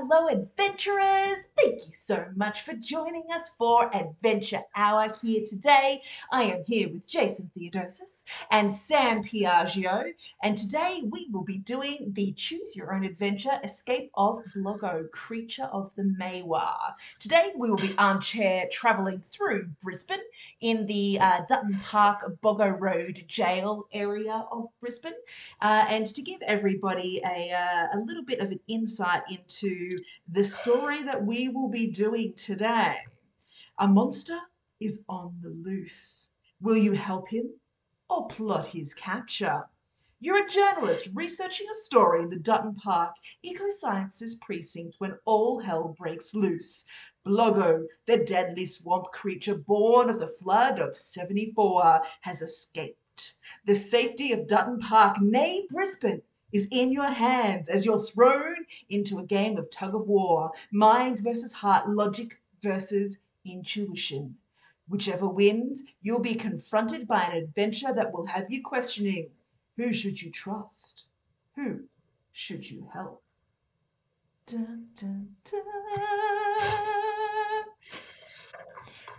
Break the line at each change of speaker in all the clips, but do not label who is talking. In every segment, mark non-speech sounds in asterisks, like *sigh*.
hello, adventurers! Thank you so much for joining us for Adventure Hour here today. I am here with Jason Theodosis and Sam Piaggio, and today we will be doing the Choose Your Own Adventure Escape of Bloggo, Creature of the Maiwar. Today we will be armchair travelling through Brisbane in the uh, Dutton Park Boggo Road jail area of Brisbane, uh, and to give everybody a, uh, a little bit of an insight into the story that we will be doing today. A monster is on the loose. Will you help him or plot his capture? You're a journalist researching a story in the Dutton Park Eco Sciences Precinct when all hell breaks loose. Bloggo, the deadly swamp creature born of the flood of 74, has escaped. The safety of Dutton Park, nay Brisbane, is in your hands as you're thrown into a game of tug of war mind versus heart, logic versus intuition. Whichever wins, you'll be confronted by an adventure that will have you questioning who should you trust? Who should you help? Dun, dun, dun.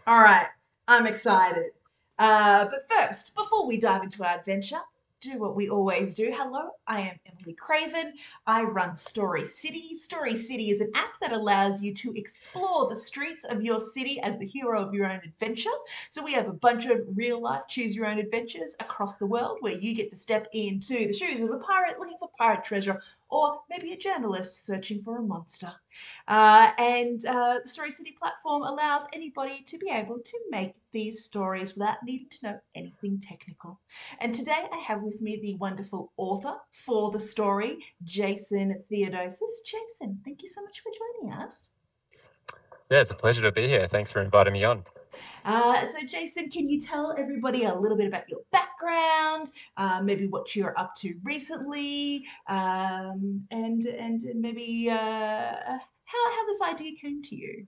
All right, I'm excited. Uh, but first, before we dive into our adventure, do what we always do. Hello, I am Emily Craven. I run Story City. Story City is an app that allows you to explore the streets of your city as the hero of your own adventure. So we have a bunch of real life choose your own adventures across the world where you get to step into the shoes of a pirate looking for pirate treasure or maybe a journalist searching for a monster. Uh, and uh, the Story City platform allows anybody to be able to make these stories without needing to know anything technical. And today I have with me the wonderful author for the story, Jason Theodosis. Jason, thank you so much for joining us.
Yeah, it's a pleasure to be here. Thanks for inviting me on.
Uh, so, Jason, can you tell everybody a little bit about your background, uh, maybe what you're up to recently, um, and and maybe uh, how how this idea came to you?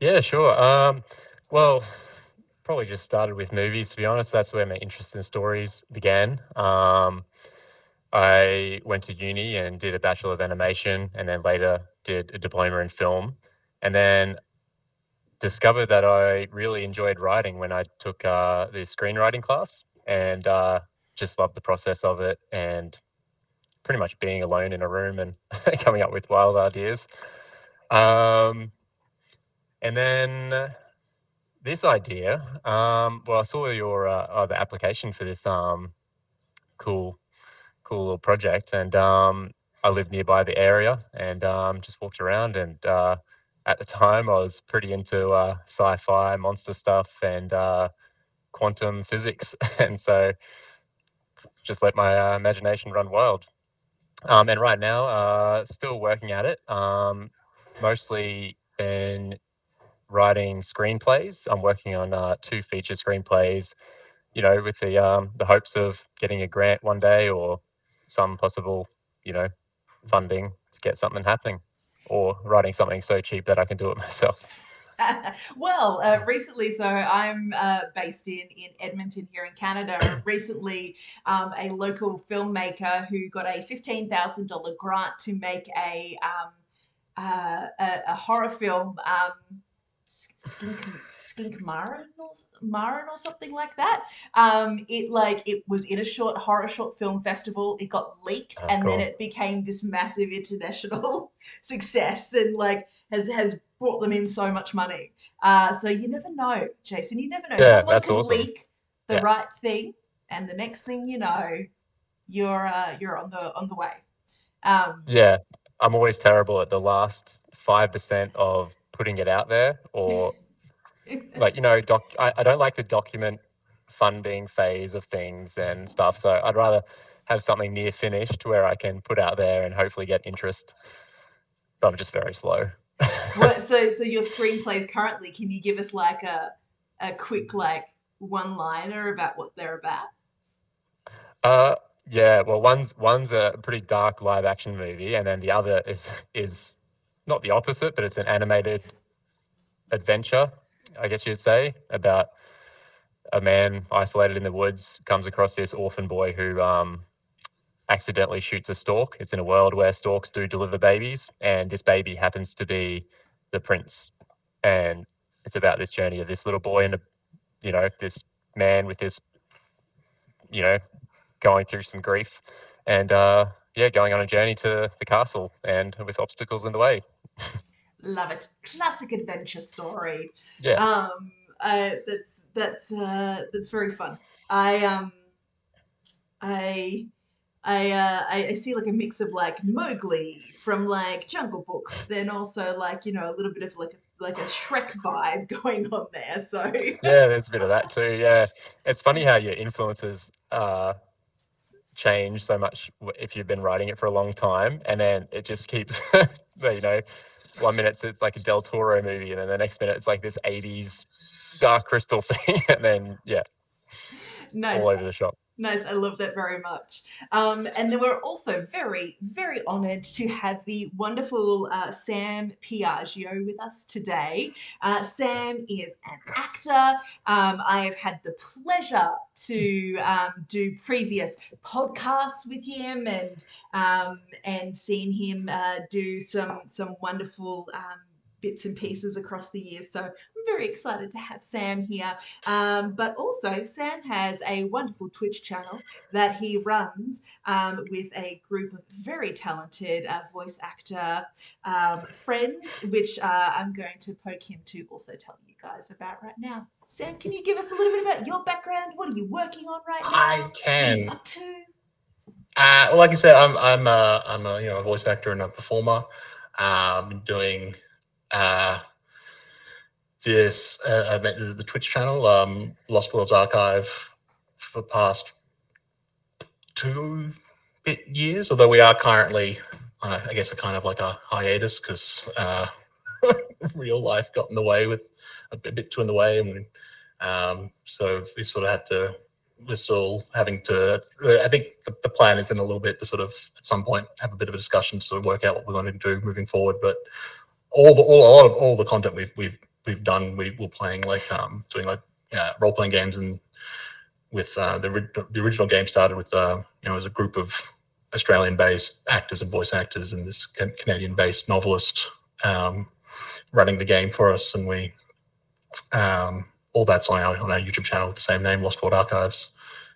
Yeah, sure. Um, well, probably just started with movies. To be honest, that's where my interest in stories began. Um, I went to uni and did a bachelor of animation, and then later did a diploma in film, and then discovered that I really enjoyed writing when I took uh, the screenwriting class and uh, just loved the process of it and pretty much being alone in a room and *laughs* coming up with wild ideas. Um, and then this idea, um, well, I saw your uh, the application for this um, cool, cool little project, and um, I live nearby the area, and um, just walked around and uh, at the time, I was pretty into uh, sci-fi, monster stuff, and uh, quantum physics, *laughs* and so just let my uh, imagination run wild. Um, and right now, uh, still working at it. Um, mostly in writing screenplays. I'm working on uh, two feature screenplays. You know, with the um, the hopes of getting a grant one day or some possible, you know, funding to get something happening or writing something so cheap that I can do it *laughs* myself? *laughs*
well, uh, recently, so I'm uh, based in, in Edmonton here in Canada. *coughs* recently, um, a local filmmaker who got a $15,000 grant to make a, um, uh, a, a, horror film. Um, skink skink marin or, marin or something like that um it like it was in a short horror short film festival it got leaked oh, and cool. then it became this massive international *laughs* success and like has has brought them in so much money uh so you never know jason you never know yeah, someone can awesome. leak the yeah. right thing and the next thing you know you're uh you're on the on the way
um yeah i'm always terrible at the last 5% of putting it out there or *laughs* like you know doc I, I don't like the document funding phase of things and stuff. So i'd rather have something near finished where i can put out there and hopefully get interest but i'm just very slow. *laughs*
What, so so your screenplays currently can you give us like a a quick like one liner about what they're about?
Uh yeah well one's one's a pretty dark live action movie and then the other is is not the opposite, but it's an animated adventure, I guess you'd say, about a man isolated in the woods comes across this orphan boy who um, accidentally shoots a stork. It's in a world where storks do deliver babies, and this baby happens to be the prince. And it's about this journey of this little boy and a, you know, this man with this, you know, going through some grief, and uh, yeah, going on a journey to the castle and with obstacles in the way.
Love it. Classic adventure story.
Yeah.
Um, uh, that's that's uh, that's very fun. I um, I I, uh, I I see like a mix of like Mowgli from like Jungle Book, then also like you know a little bit of like like a Shrek vibe *laughs* going on there. So
yeah, there's a bit of that too. Yeah, it's funny how your influences uh, change so much if you've been writing it for a long time, and then it just keeps, *laughs* you know, one minute it's like a Del Toro movie, and then the next minute it's like this '80s Dark Crystal *laughs* thing, and then yeah,
nice.
all over the shop.
Nice, I love that very much. Um, and then we're also very, very honoured to have the wonderful uh, Sam Piaggio with us today. Uh, Sam is an actor. Um, I have had the pleasure to um, do previous podcasts with him and um, and seen him uh, do some some wonderful. Um, bits and pieces across the years. So very excited to have Sam here. Um, but also, Sam has a wonderful Twitch channel that he runs um, with a group of very talented uh, voice actor um, friends, which uh, I'm going to poke him to also tell you guys about right now. Sam, can you give us a little bit about your background? What are you working on right now?
I
What are you
can.
up to?
Uh, well, like I said, I'm I'm a, I'm a you know a voice actor and a performer. Um, doing uh, this uh, the, the Twitch channel, um, Lost Worlds Archive, for the past two bit years. Although we are currently, on a, I guess, a kind of like a hiatus because uh, *laughs* real life got in the way with a bit, bit too in the way, and um, so we sort of had to we're still having to i think the, the plan is in a little bit to sort of at some point have a bit of a discussion to sort of work out what we're going to do moving forward but all the all a lot of all the content we've we've we've done we were playing like um doing like uh, role playing games and with uh, the the original game started with uh, you know as a group of Australian based actors and voice actors and this Canadian based novelist um, running the game for us and we um, all that's on our on our YouTube channel with the same name, Lost World Archives.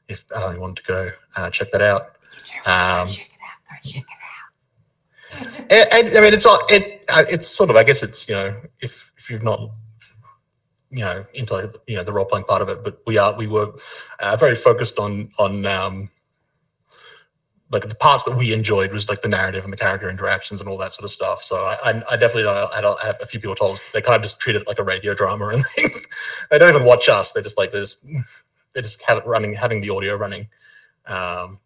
If uh, you wanted to go uh, check that out,
You do. Go
Um,
check it out. Go check it out. *laughs*
and, and I mean it's all it uh, it's sort of I guess it's you know if if you've not you know into like, you know the role playing part of it, but we are we were uh, very focused on on um, like the parts that we enjoyed was like the narrative and the character interactions and all that sort of stuff. So I, I, I definitely know, a, had a few people told us they kind of just treat it like a radio drama *laughs* and they, they don't even watch us. They just like they just they just have it running, having the audio running, um,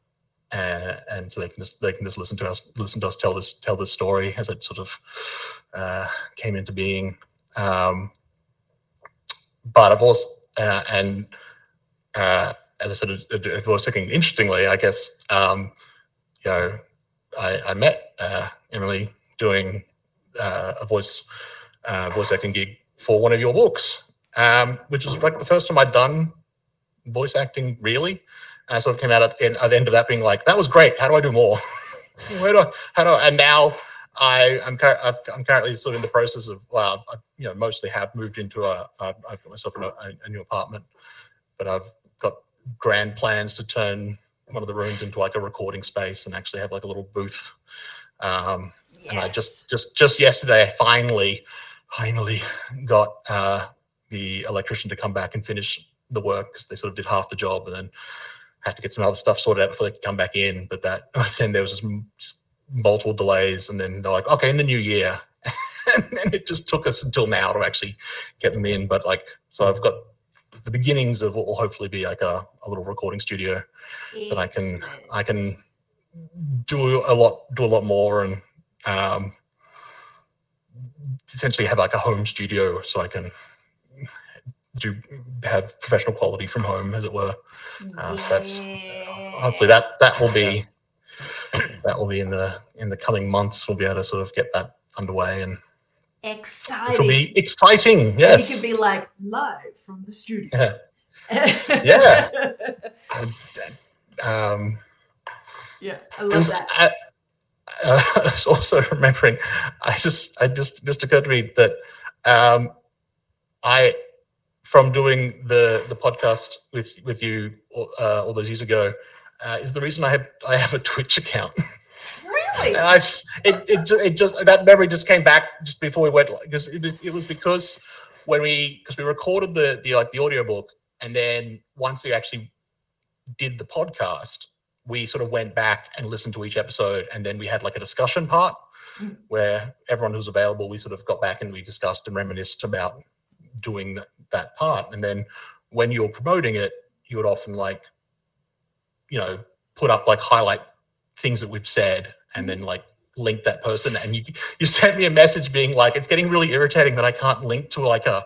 and and so they can just they can just listen to us listen to us tell this tell this story as it sort of uh, came into being. Um, but I've also uh, and uh, as I said, it, it was thinking interestingly, I guess. Um, you know, I, I met uh, Emily doing uh, a voice uh, voice acting gig for one of your books, um, which was like the first time I'd done voice acting really. And I sort of came out at the, end, at the end of that being like, that was great. How do I do more? *laughs* Where do I, how do I, and now I I'm I've, I'm currently sort of in the process of well, I, you know, mostly have moved into a I've I've got myself in a, a new apartment, but I've got grand plans to turn one of the rooms into like a recording space and actually have like a little booth. Um, and I just just just yesterday I finally finally got uh, the electrician to come back and finish the work because they sort of did half the job and then had to get some other stuff sorted out before they could come back in. But that *laughs* then there was just, just multiple delays, and then they're like, okay, in the new year. *laughs* *laughs* and it just took us until now to actually get them in. But like, so I've got the beginnings of what will hopefully be like a, a little recording studio that I can I can do a lot do a lot more and um, essentially have like a home studio so I can do have professional quality from home as it were. Uh, so that's hopefully that that will be that will be in the in the coming months. We'll be able to sort of get that underway and
exciting.
which will be exciting.
And
Yes.
You can be like live from the studio.
Yeah. *laughs* Yeah. um,
Yeah, I love
was-
that.
I, uh, *laughs* I was also remembering. I just, I just, just occurred to me that um, I, from doing the the podcast with with you uh, all those years ago, uh, is the reason I have I have a Twitch account. *laughs* And I just it, it it just that memory just came back just before we went because it, it was because when we because we recorded the the like the audiobook and then once we actually did the podcast we sort of went back and listened to each episode and then we had like a discussion part
Mm.
where everyone who was available we sort of got back and we discussed and reminisced about doing that, that part and then when you're promoting it you would often like you know put up like highlight things that we've said and then like link that person and you you sent me a message being like it's getting really irritating that i can't link to like a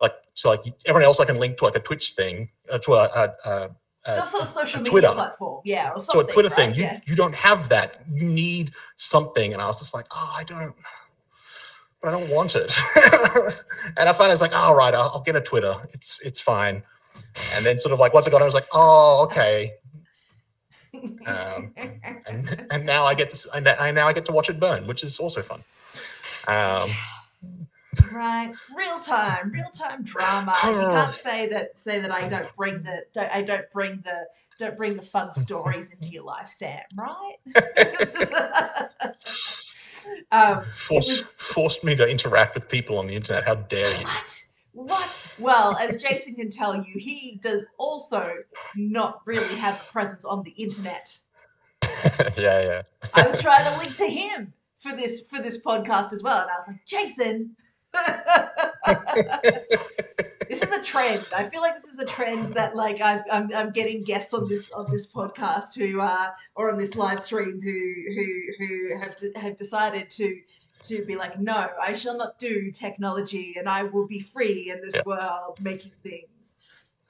like so like everyone else i can link to like a twitch thing uh, to a, a, a,
Some sort of social media
Twitter.
platform, yeah, or
so
something.
a twitter
right?
thing you,
Yeah.
you don't have that you need something and i was just like oh i don't but i don't want it *laughs* and i finally was like all right I'll, I'll get a twitter it's it's fine and then sort of like once i got it i was like oh okay um, and and now I get to and I now I get to watch it burn, which is also fun. Um,
right, real time, real time drama. *laughs* You can't say that. Say that I don't bring the. Don't, I don't bring the. Don't bring the fun stories into your life, Sam. Right? *laughs* um,
forced forced me to interact with people on the internet. How dare you?
What? What? Well, as Jason can tell you, he does also not really have a presence on the internet. *laughs*
yeah, yeah.
I was trying to link to him for this for this podcast as well, and I was like, Jason. *laughs* this is a trend. I feel like this is a trend that like I've, I'm, I'm getting guests on this on this podcast who are or on this live stream who who who have de- have decided to to be like, no, I shall not do technology, and I will be free in this
Yeah.
world making things.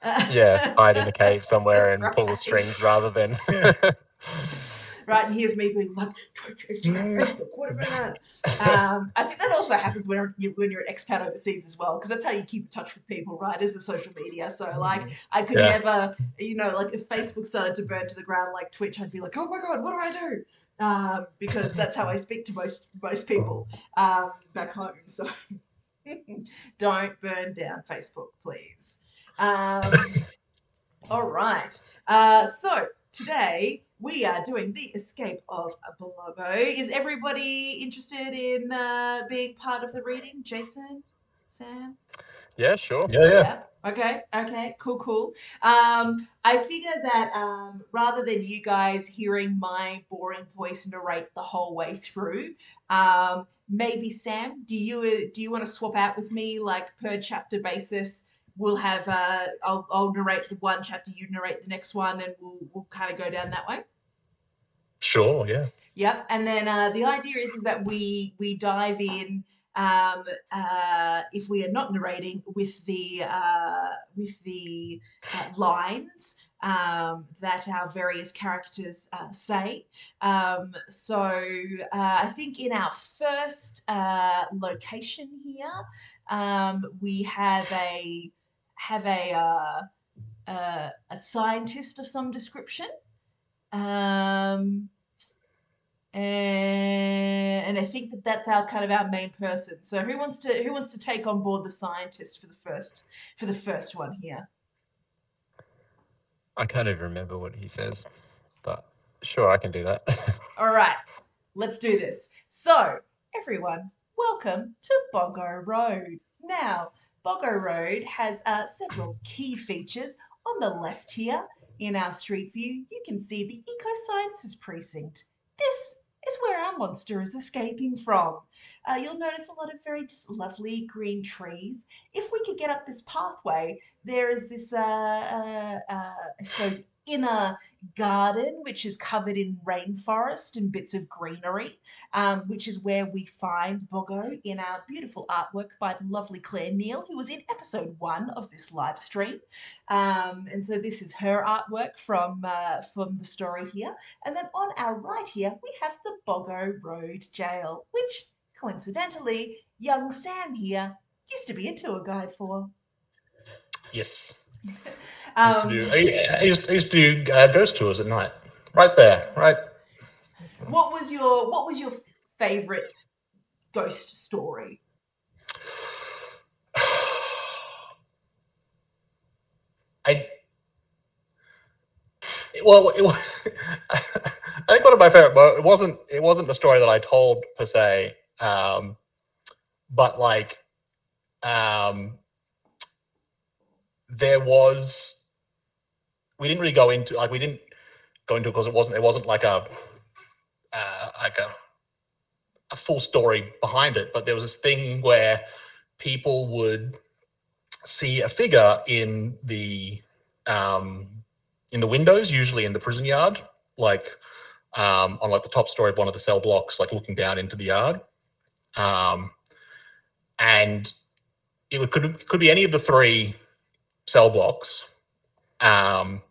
Yeah, *laughs* hide in a cave somewhere
That's
and pull the strings rather than. *laughs* *laughs*
right, and here's me being like, Twitch, Instagram. Facebook, what about it? Um, I think that also happens when you're, when you're an expat overseas as well, because that's how you keep in touch with people, right? Is the social media. So like, I could
Yeah.
never, you know, like if Facebook started to burn to the ground like Twitch, I'd be like, oh my god, what do I do? Um, because *laughs* that's how I speak to most most people um, back home. So *laughs* don't burn down Facebook, please. Um, all right. Uh, so today we are doing the escape of Bloggo. Is everybody interested in uh, being part of the reading? Jason, Sam.
Yeah, sure.
Yeah, yeah.
Yeah. Okay. Okay. Cool. Cool. Um, I figure that um, rather than you guys hearing my boring voice narrate the whole way through, um, maybe Sam, do you do you want to swap out with me like per chapter basis? We'll have uh, I'll I'll narrate the one chapter, you narrate the next one, and we'll we'll kind of go down that way.
Sure, yeah.
Yep. And then uh, the idea is is that we we dive in um, uh, if we are not narrating with the uh, with the uh, lines um, that our various characters uh, say. Um, so uh, I think in our first uh, location here, um, we have a have a a scientist of some description. Um, and, I think that that's our kind of our main person. So who wants to who wants to take on board the scientist for the first for the first one here?
I can't even remember what he says, but sure, I can do that. *laughs*
All right, let's do this. So everyone, welcome to Boggo Road. Now, Boggo Road has uh, several key features. On the left here, in our street view, you can see the Eco Sciences Precinct. This is where our monster is escaping from. Uh, you'll notice a lot of very just lovely green trees. If we could get up this pathway, there is this, uh, uh, uh, I suppose, inner garden which is covered in rainforest and bits of greenery, um, which is where we find Bogo in our beautiful artwork by the lovely Claire Neal, who was in episode one of this live stream. Um, and so this is her artwork from uh, from the story here. And then on our right here, we have the Boggo Road Jail, which coincidentally, young Sam here used to be a tour guide for.
Yes. I used to
Um,
do, I, I used, I used to do uh, ghost tours at night. Right there, right
What was your What was your favorite ghost story? *sighs*
I well, it *laughs* I think one of my favorite. Well, it wasn't. It wasn't the story that I told per se, um, but like, um, there was. We didn't really go into like we didn't go into it because it wasn't. It wasn't like a uh, like a a full story behind it, but there was this thing where people would see a figure in the um, in the windows, usually in the prison yard, like um, on like the top story of one of the cell blocks, like looking down into the yard. Um, and it could could be any of the three cell blocks. Um,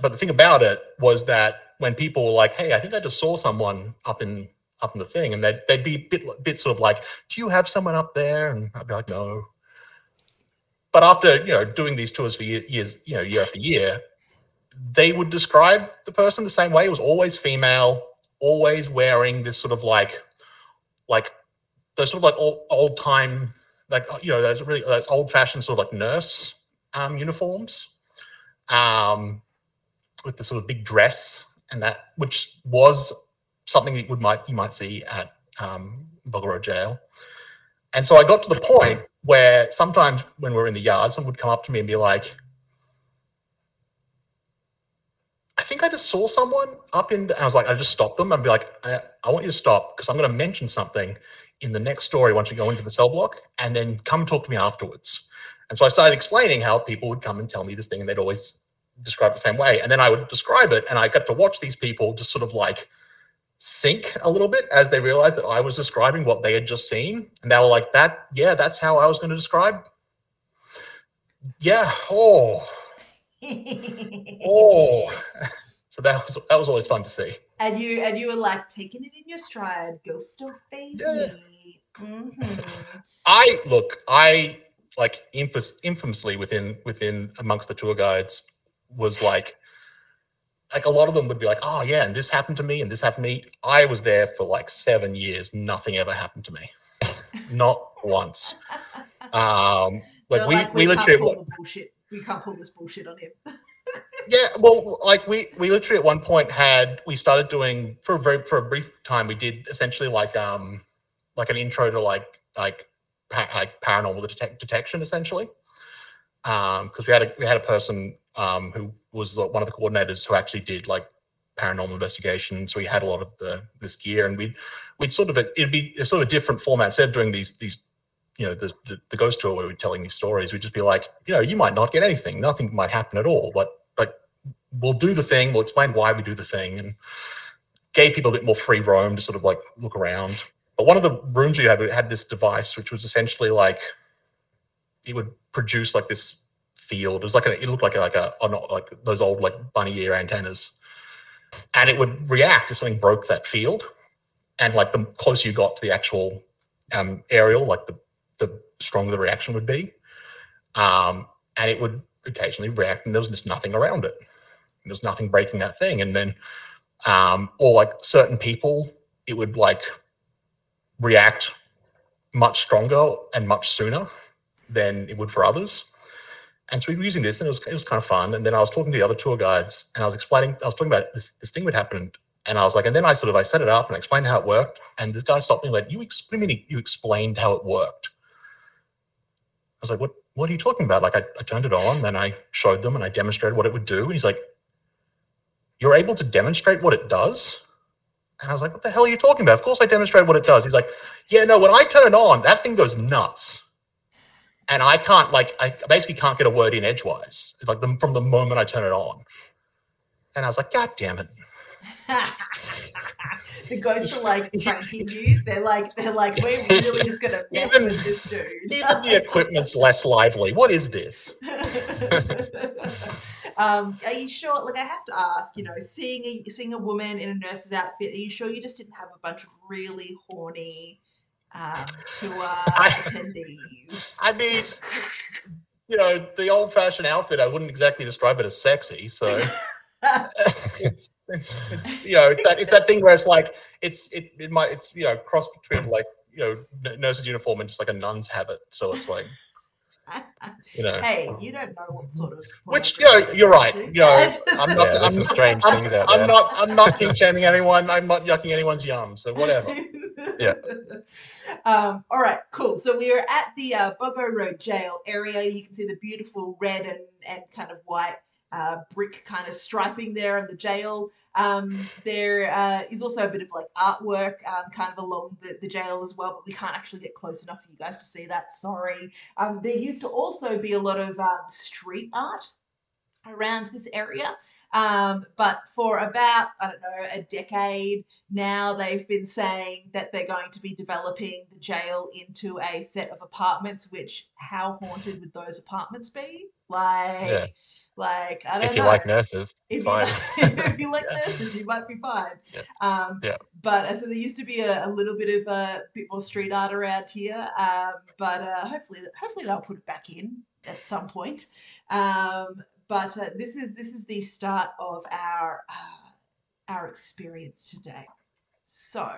but the thing about it was that when people were like, "Hey, I think I just saw someone up in up in the thing," and they'd, they'd be a bit bit sort of like, "Do you have someone up there?" And I'd be like, "No." But after you know doing these tours for years, you know, year after year, they would describe the person the same way. It was always female, always wearing this sort of like, like those sort of like old old time, like you know, those really those old fashioned sort of like nurse um, uniforms, um, with the sort of big dress and that, which was something that would might you might see at um, Boggo Road Jail. And so I got to the point where sometimes when we're in the yard, someone would come up to me and be like, I think I just saw someone up in, the, I was like, I just stopped them and be like, I, I want you to stop because I'm going to mention something in the next story once you go into the cell block and then come talk to me afterwards. And so I started explaining how people would come and tell me this thing and they'd always describe the same way. And then I would describe it and I got to watch these people just sort of like sink a little bit as they realized that I was describing what they had just seen. And they were like, that, yeah, that's how I was going to describe. Yeah. Oh, *laughs* oh, *laughs* so that was that was always fun to see.
And you and you were like taking it in your stride. Ghost don't phase
Yeah.
me. Mhm.
I look, I like infamous, infamously within within amongst the tour guides was like like a lot of them would be like, oh yeah, and this happened to me, and this happened to me. I was there for like seven years. Nothing ever happened to me, not once. Um, *laughs* like
They're
we
like,
we
can't
literally
pull the bullshit. We can't pull this bullshit on him. *laughs*
yeah well like we we literally at one point had we started doing for a very for a brief time we did essentially like um like an intro to like like pa- like paranormal detec- detection essentially. Um because we had a we had a person um who was one of the coordinators who actually did like paranormal investigation so we had a lot of the this gear and we'd we'd sort of it'd be a sort of a different format. Instead of doing these these you know the, the the ghost tour where we're telling these stories we'd just be like you know you might not get anything. Nothing might happen at all but but we'll do the thing. We'll explain why we do the thing and gave people a bit more free roam to sort of like look around but one of the rooms we had we had this device which was essentially like it would produce like this field it was like it looked like a, like a not like those old like bunny ear antennas and it would react if something broke that field and like the closer you got to the actual um aerial like the the stronger the reaction would be. Um, and it would occasionally react, and there was just nothing around it. There was nothing breaking that thing. And then, um, or like certain people, it would like react much stronger and much sooner than it would for others. And so we were using this, and it was it was kind of fun. And then I was talking to the other tour guides, and I was explaining, I was talking about this this thing would happen, and I was like, and then I sort of I set it up and I explained how it worked. And this guy stopped me and went, "You explained you explained how it worked." I was like, "What? What are you talking about?" Like, I, I turned it on, and I showed them, and I demonstrated what it would do. And he's like, "You're able to demonstrate what it does?" And I was like, "What the hell are you talking about?" Of course, I demonstrated what it does. He's like, "Yeah, no. When I turn it on, that thing goes nuts." And I can't like I basically can't get a word in edgewise. Like the, from the moment I turn it on. And I was like, God damn it. *laughs*
the ghosts are like pranking you. They're like, they're like, we're really just gonna mess
Even-
with this dude.
Even the equipment's less lively. What is this? *laughs* *laughs*
um, are you sure? Like, I have to ask. You know, seeing a seeing a woman in a nurse's outfit. Are you sure you just didn't have a bunch of really horny um, tour *laughs* attendees?
I mean, you know, the old fashioned outfit, I wouldn't exactly describe it as sexy. So *laughs* it's, it's, it's you know it's that it's that thing where it's like it's it, it might it's you know cross between like you know n- nurse's uniform and just like a nun's habit so it's like you know
hey, you don't know what sort of.
which you know you're right you know *laughs* i'm not
there's
I'm,
some strange
I'm,
things out
I'm
there.
not i'm not king shaming anyone i'm not yucking anyone's yum so whatever *laughs*
Yeah.
Um, all right, cool. So we are at the uh, Boggo Road jail area. You can see the beautiful red and, and kind of white uh, brick kind of striping there in the jail. Um, there uh, is also a bit of like artwork um, kind of along the, the jail as well, but we can't actually get close enough for you guys to see that. Sorry. Um, there used to also be a lot of um, street art around this area. Um, but for about, I don't know, a decade now, they've been saying that they're going to be developing the jail into a set of apartments, which how haunted would those apartments be? Like,
Yeah.
Like, I don't know.
If you
know.
like nurses, *laughs*
If you, *laughs* if *laughs* you like
Yeah.
nurses, you might be fine.
Yeah.
Um,
Yeah.
But uh, so there used to be a, a little bit of a bit more street art around here. Um, but uh, hopefully, hopefully they'll put it back in at some point. Um, but uh, this is this is the start of our uh, our experience today. So.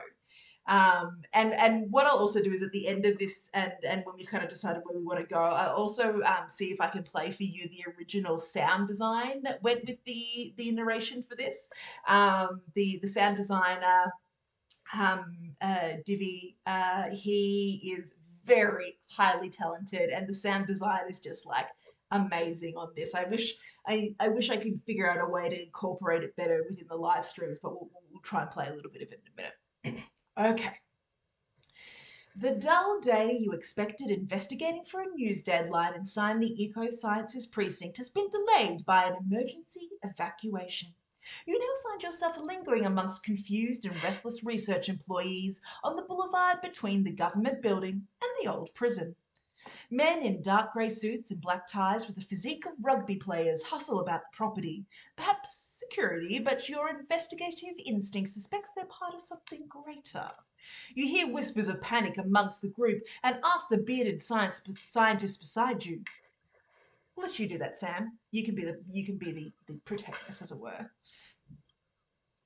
Um, and and what I'll also do is at the end of this, and and when we kind of decided where we want to go, I'll also um, see if I can play for you the original sound design that went with the the narration for this. Um, the the sound designer, um, uh, Divi, uh, he is very highly talented, and the sound design is just like amazing on this. I wish I, I wish I could figure out a way to incorporate it better within the live streams, but we'll, we'll try and play a little bit of it in a minute. Okay. The dull day you expected investigating for a news deadline inside the Eco Sciences precinct has been delayed by an emergency evacuation. You now find yourself lingering amongst confused and restless research employees on the boulevard between the government building and the old prison. Men in dark grey suits and black ties with the physique of rugby players hustle about the property. Perhaps security, but your investigative instinct suspects they're part of something greater. You hear whispers of panic amongst the group and ask the bearded science scientist beside you. I'll let you do that, Sam. You can be the you can be the, the protagonist, as it were.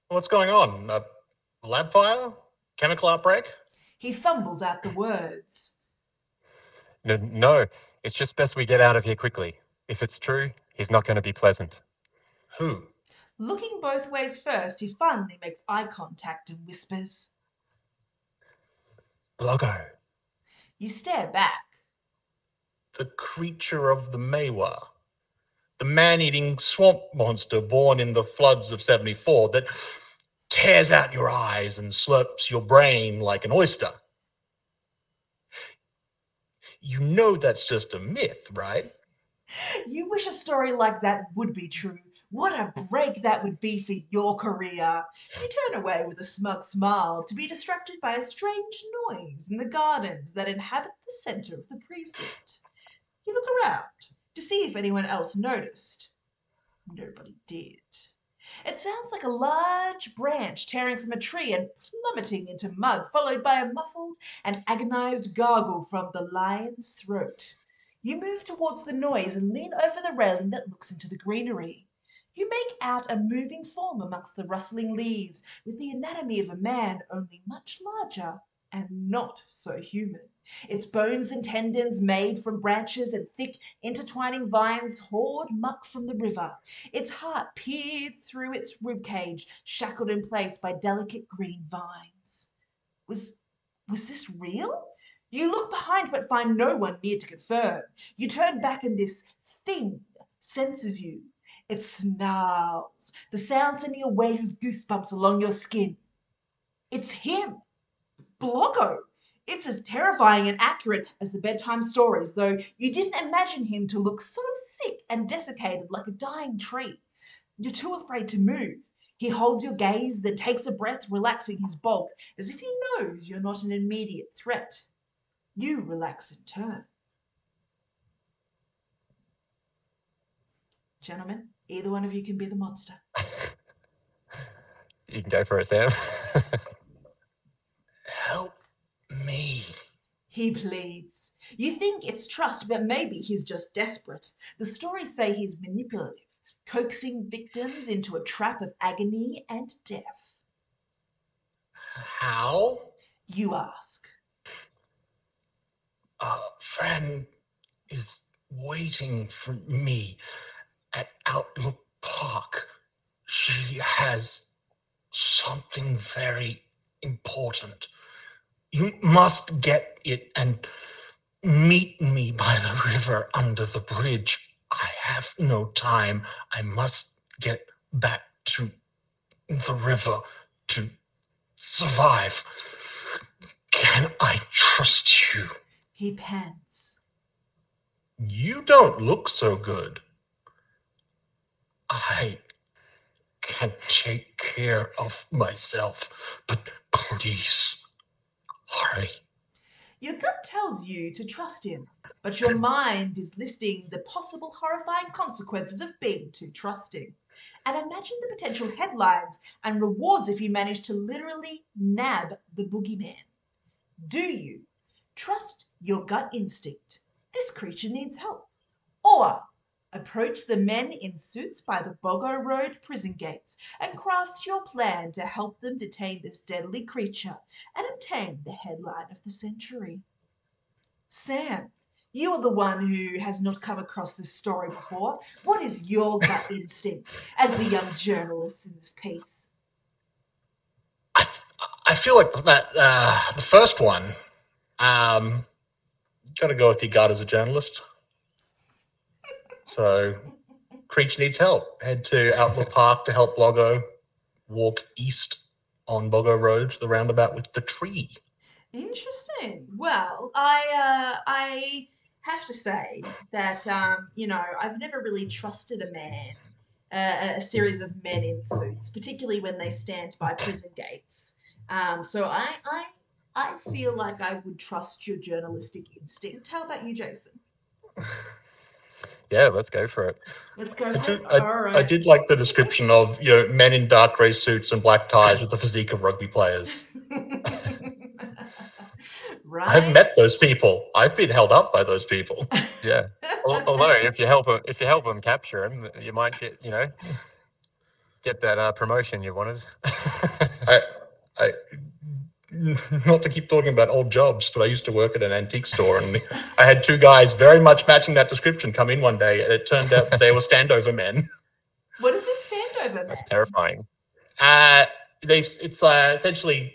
what's going on a lab fire chemical outbreak
He fumbles out the words.
No, no, it's just best we get out of here quickly. If it's true, he's not going to be pleasant.
who
Looking both ways first, he finally makes eye contact and whispers.
Bloggo.
You stare back.
the creature of the Maiwar, the man-eating swamp monster born in the floods of 74 that tears out your eyes and slurps your brain like an oyster. You know that's just a myth, right?
You wish a story like that would be true. What a break that would be for your career. You turn away with a smug smile to be distracted by a strange noise in the gardens that inhabit the center of the precinct. You look around to see if anyone else noticed. Nobody did. It sounds like a large branch tearing from a tree and plummeting into mud, followed by a muffled and agonized gargle from the lion's throat. You move towards the noise and lean over the railing that looks into the greenery. You make out a moving form amongst the rustling leaves, with the anatomy of a man, only much larger and not so human. Its bones and tendons made from branches and thick intertwining vines hoard muck from the river. Its heart peered through its ribcage, shackled in place by delicate green vines. Was was this real? You look behind but find no one near to confirm. You turn back and this thing senses you. It snarls, the sound sending a wave of goosebumps along your skin. It's him, Bloggo. It's as terrifying and accurate as the bedtime stories, though you didn't imagine him to look so sick and desiccated like a dying tree. You're too afraid to move. He holds your gaze, then takes a breath, relaxing his bulk, as if he knows you're not an immediate threat. You relax in turn. Gentlemen, either one of you can be the monster. *laughs*
You can go for it, Sam. *laughs*
Me.
He pleads. You think it's trust, but maybe he's just desperate. The stories say he's manipulative, coaxing victims into a trap of agony and death?
How?
You ask.
A friend is waiting for me at Outlook Park. She has something very important. You must get it and meet me by the river under the bridge. I have no time. I must get back to the river to survive. Can I trust you?
He pants.
You don't look so good. I can take care of myself, but please hurry.
Your gut tells you to trust him, but your mind is listing the possible horrifying consequences of being too trusting. And imagine the potential headlines and rewards if you manage to literally nab the boogeyman. Do you trust your gut instinct? This creature needs help. Or approach the men in suits by the Boggo Road prison gates and craft your plan to help them detain this deadly creature and obtain the headline of the century. Sam, you are the one who has not come across this story before. What is your gut instinct as the young journalist in this piece?
I, I feel like that uh, the first one, um, got to go with your gut as a journalist. So, Creech needs help. Head to Outlook *laughs* Park to help Bloggo walk east on Boggo Road, the roundabout with the tree.
Interesting. Well, I uh, I have to say that um, you know I've never really trusted a man, uh, a series of men in suits, particularly when they stand by prison gates. Um, so I I I feel like I would trust your journalistic instinct. How about you, Jason? *laughs*
Yeah, let's go for it.
Let's go.
I,
ahead.
do- I-
All right.
I did like the description of you know men in dark grey suits and black ties with the physique of rugby players. *laughs*
right.
I've met those people. I've been held up by those people. *laughs*
Yeah. Although if you help 'em- if you help them capture them, you might get you know get that uh, promotion you wanted.
I, I, *laughs* not to keep talking about old jobs, but I used to work at an antique store, and *laughs* I had two guys very much matching that description come in one day, and it turned out they were standover men. *laughs*
What is this standover, man?
That's terrifying.
Uh, they, it's uh, essentially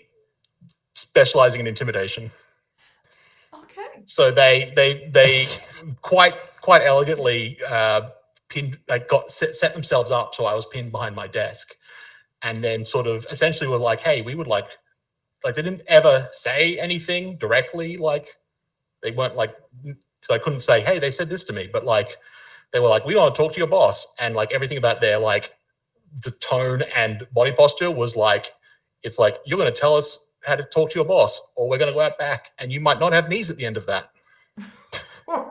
specializing in intimidation.
Okay.
So they, they, they quite, quite elegantly uh, pinned, like got set, set themselves up. So I was pinned behind my desk, and then sort of essentially were like, "Hey, we would like." Like they didn't ever say anything directly like they weren't like so i couldn't say hey they said this to me but like they were like we want to talk to your boss and like everything about their like the tone and body posture was like it's like you're going to tell us how to talk to your boss or we're going to go out back and you might not have knees at the end of that.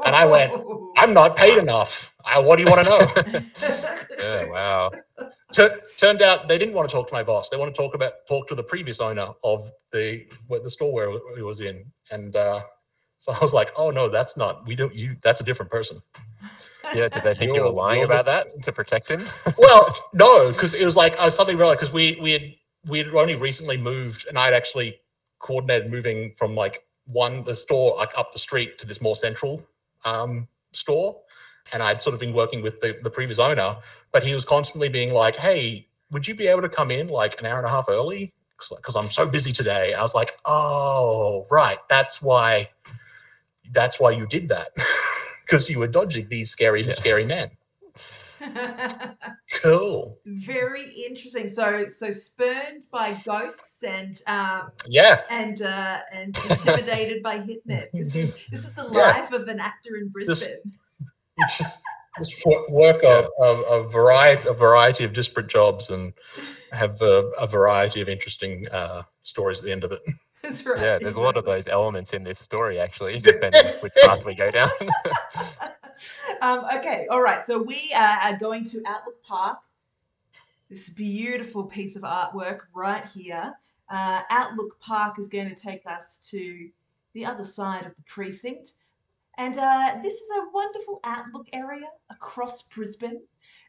And I went, i'm not paid *laughs* enough. I, what do you want to know? *laughs*
Yeah, wow.
Tur- turned out they didn't want to talk to my boss. They want to talk about talk to the previous owner of the where the store where he was in, and uh, so I was like, "Oh no, that's not. We don't. You. That's a different person."
Yeah, did they think you were lying about that to protect him? *laughs*
Well, no, because it was like I suddenly realized because we we had we had only recently moved, and I had actually coordinated moving from like one the store like up the street to this more central um, store, and I'd sort of been working with the the previous owner, but he was constantly being like, "Hey, would you be able to come in like an hour and a half early?" Because I'm so busy today. I was like, "Oh, right, that's why." That's why you did that, *laughs* because you were dodging these scary,
Yeah.
scary men. *laughs* Cool.
Very interesting. So, so spurned by ghosts and um,
Yeah.
and uh, and intimidated by hitmen. This is this is the
Yeah.
life of an actor in Brisbane.
It's just, just wo- work a, a, a variety a variety of disparate jobs and have a, a variety of interesting uh, stories at the end of it. *laughs*
That's right.
Yeah, there's a lot of those elements in this story actually, *laughs* depending which path we go down. *laughs*
um, okay, all right. So we uh, are going to Outlook Park. This beautiful piece of artwork right here. Uh, Outlook Park is going to take us to the other side of the precinct. And uh, this is a wonderful outlook area across Brisbane.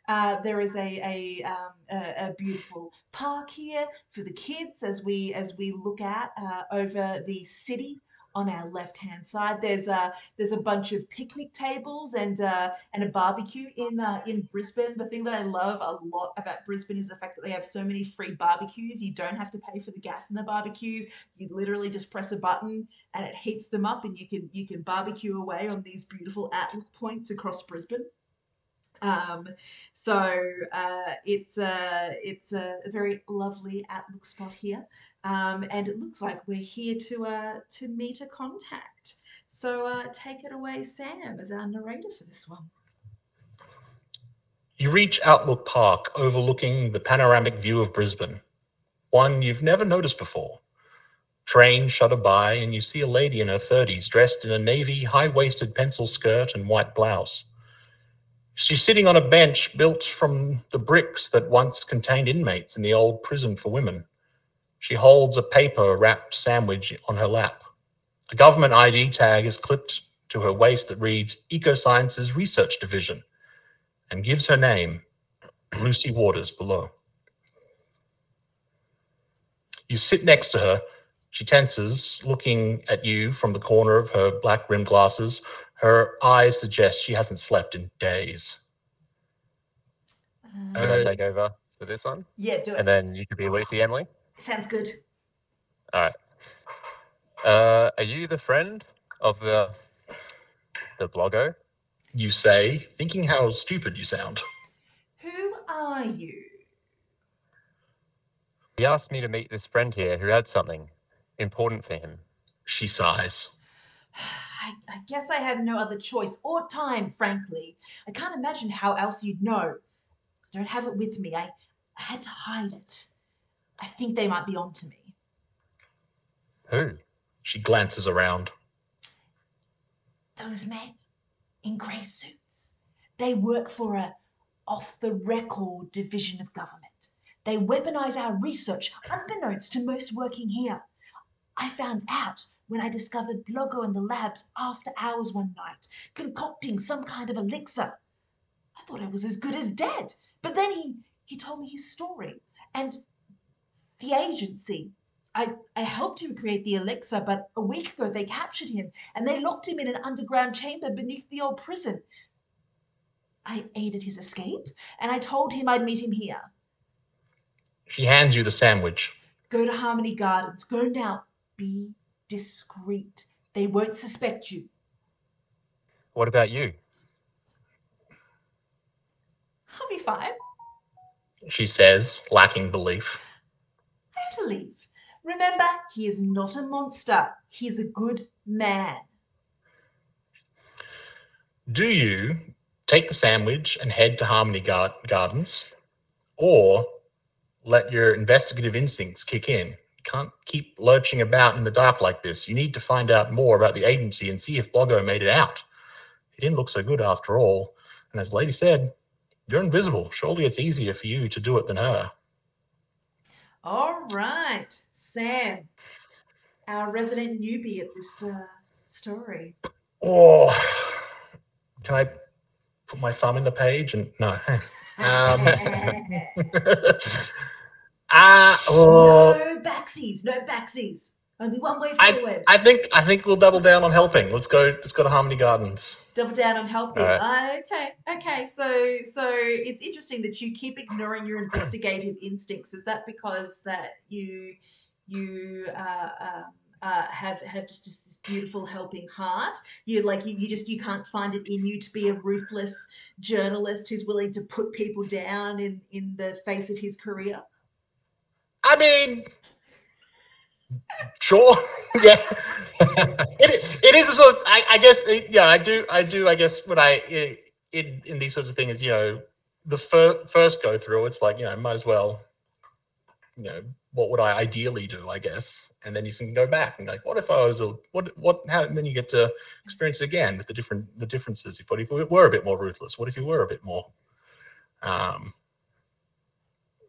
Uh, there is a a, um, a a beautiful park here for the kids as we as we look out uh, over the city on our left hand side. There's a there's a bunch of picnic tables and uh, and a barbecue in uh, in Brisbane. The thing that I love a lot about Brisbane is the fact that they have so many free barbecues. You don't have to pay for the gas in the barbecues. You literally just press a button and it heats them up, and you can you can barbecue away on these beautiful outlook points across Brisbane. Um, so uh, it's a it's a very lovely outlook spot here, um, and it looks like we're here to uh, to meet a contact. So uh, take it away, Sam, as our narrator for this one.
You reach Outlook Park overlooking the panoramic view of Brisbane, one you've never noticed before. Trains shudder by, and you see a lady in her 30s dressed in a navy high waisted pencil skirt and white blouse. She's sitting on a bench built from the bricks that once contained inmates in the old prison for women. She holds a paper wrapped sandwich on her lap. A government ID tag is clipped to her waist that reads Ecosciences Research Division and gives her name, Lucy Waters, below. You sit next to her. She tenses, looking at you from the corner of her black rimmed glasses. Her eyes suggest she hasn't slept in days.
Uh,
Can I take over for this one?
yeah, do it.
And then you could be Lucy Emily.
Sounds good.
All right. Uh, are you the friend of the the blogger?
You say, thinking how stupid you sound.
Who are you?
He asked me to meet this friend here who had something important for him.
She sighs. *sighs*
I, I guess I had no other choice or time, frankly. I can't imagine how else you'd know. I don't have it with me. I, I had to hide it. I think they might be onto me.
Who?
She glances around.
Those men in grey suits. They work for a off the record division of government. They weaponize our research unbeknownst to most working here. I found out when I discovered Bloggo in the labs after hours one night, concocting some kind of elixir. I thought I was as good as dead, but then he, he told me his story and the agency. I, I helped him create the elixir, but a week ago they captured him and they locked him in an underground chamber beneath the old prison. I aided his escape and I told him I'd meet him here.
She hands you the sandwich.
Go to Harmony Gardens. Go now. Be discreet. They won't suspect you.
What about you?
I'll be fine.
She says, lacking belief.
To leave. Remember, he is not a monster. He's a good man.
Do you take the sandwich and head to Harmony Gar- Gardens, or let your investigative instincts kick in? Can't keep lurching about in the dark like this. You need to find out more about the agency and see if Bloggo made it out. He didn't look so good after all. And as lady said, you're invisible. Surely it's easier for you to do it than her.
All right, Sam, our resident newbie at this uh, story.
Oh, can I put my thumb in the page? And no. *laughs* Um, *laughs* *laughs* Ah, oh,
no backsies, no backsies. Only one way
I,
forward.
I think I think we'll double down on helping. Let's go. Let's go to Harmony Gardens.
Double down on helping.
Alright.
Uh, okay, okay. So, so it's interesting that you keep ignoring your investigative *coughs* instincts. Is that because that you you uh, um, uh, have have just, just this beautiful helping heart? You like you, you just you can't find it in you to be a ruthless journalist who's willing to put people down in in the face of his career.
I mean, sure, *laughs* yeah. It, it is a sort of. I, I guess. it- yeah, I do. I do. I guess when I in in these sorts of things, you know, the fir- first go through, it's like you know, might as well. You know, what would I ideally do? I guess, and then you can go back and like, what if I was a what what? How? And then you get to experience it again with the different the differences. If what if you were a bit more ruthless? What if you were a bit more? Um,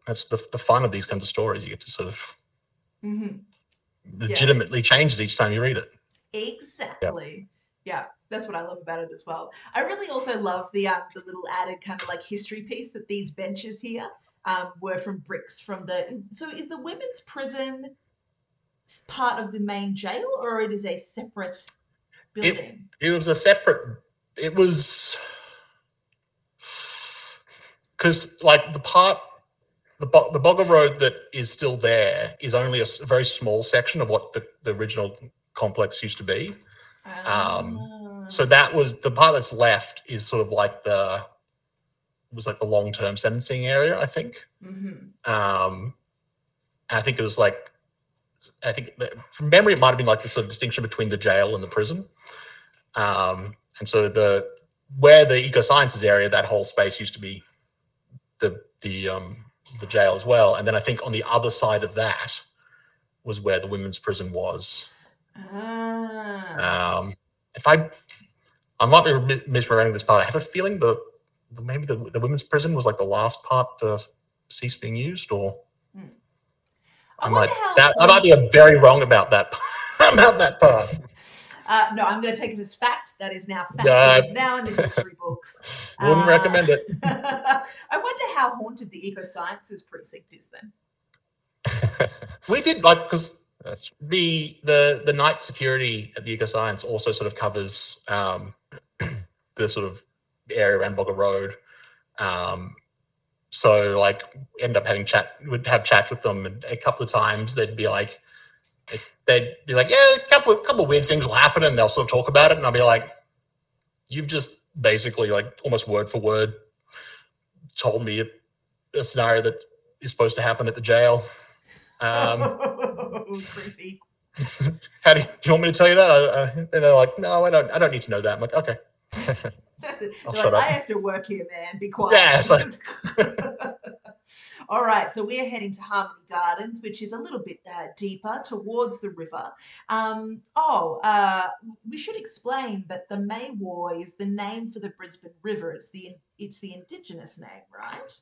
that's the the fun of these kinds of stories. You get to sort of
Mm-hmm.
Legitimately changes each time you read it.
Exactly. Yeah, that's what I love about it as well. I really also love the um, the little added kind of like history piece that these benches here um, were from bricks from the. So is the women's prison part of the main jail, or it is a separate building?
It was a separate. It was because like the part the Bo- the Boggo Road that is still there is only a s- very small section of what the, the original complex used to be. Um,
Ah.
So that was the part that's left is sort of like the was like the long term sentencing area, I think.
Mhm.
Um, I think it was like I think from memory it might have been like the sort of distinction between the jail and the prison. Um, and so the where the eco sciences area, that whole space used to be the the um, the jail as well. And then I think on the other side of that was where the women's prison was.
Ah.
Um, if I, I might be misremembering this part. I have a feeling that the maybe the, the women's prison was like the last part to cease being used, or
I,
I
wonder
might that I might be very wrong about that *laughs* about that part.
Uh, no, I'm going to take it as fact. That is now fact.
Yeah.
It is now in the history books. *laughs*
Wouldn't
Uh,
recommend it. *laughs*
I wonder how haunted the eco sciences precinct is then. *laughs*
We did like because the the the night security at the Eco Science also sort of covers um, *clears throat* the sort of area around Boggo Road. Um, so like end up having chat would have chats with them and a couple of times they'd be like it's they'd be like yeah a couple of couple of weird things will happen and they'll sort of talk about it and I'll be like you've just basically like almost word for word told me a, a scenario that is supposed to happen at the jail um *laughs*
Creepy. *laughs*
how do you, do you want me to tell you that? I, I, and they're like, no, I don't. I don't need to know that. I'm like, okay. *laughs*
Like, I have to work here, man. Be quiet.
Yeah, it's like-
All right, so we are heading to Harmony Gardens, which is a little bit uh, deeper towards the river. Um, oh, uh, we should explain that the Maiwar is the name for the Brisbane River. It's the it's the indigenous name, right?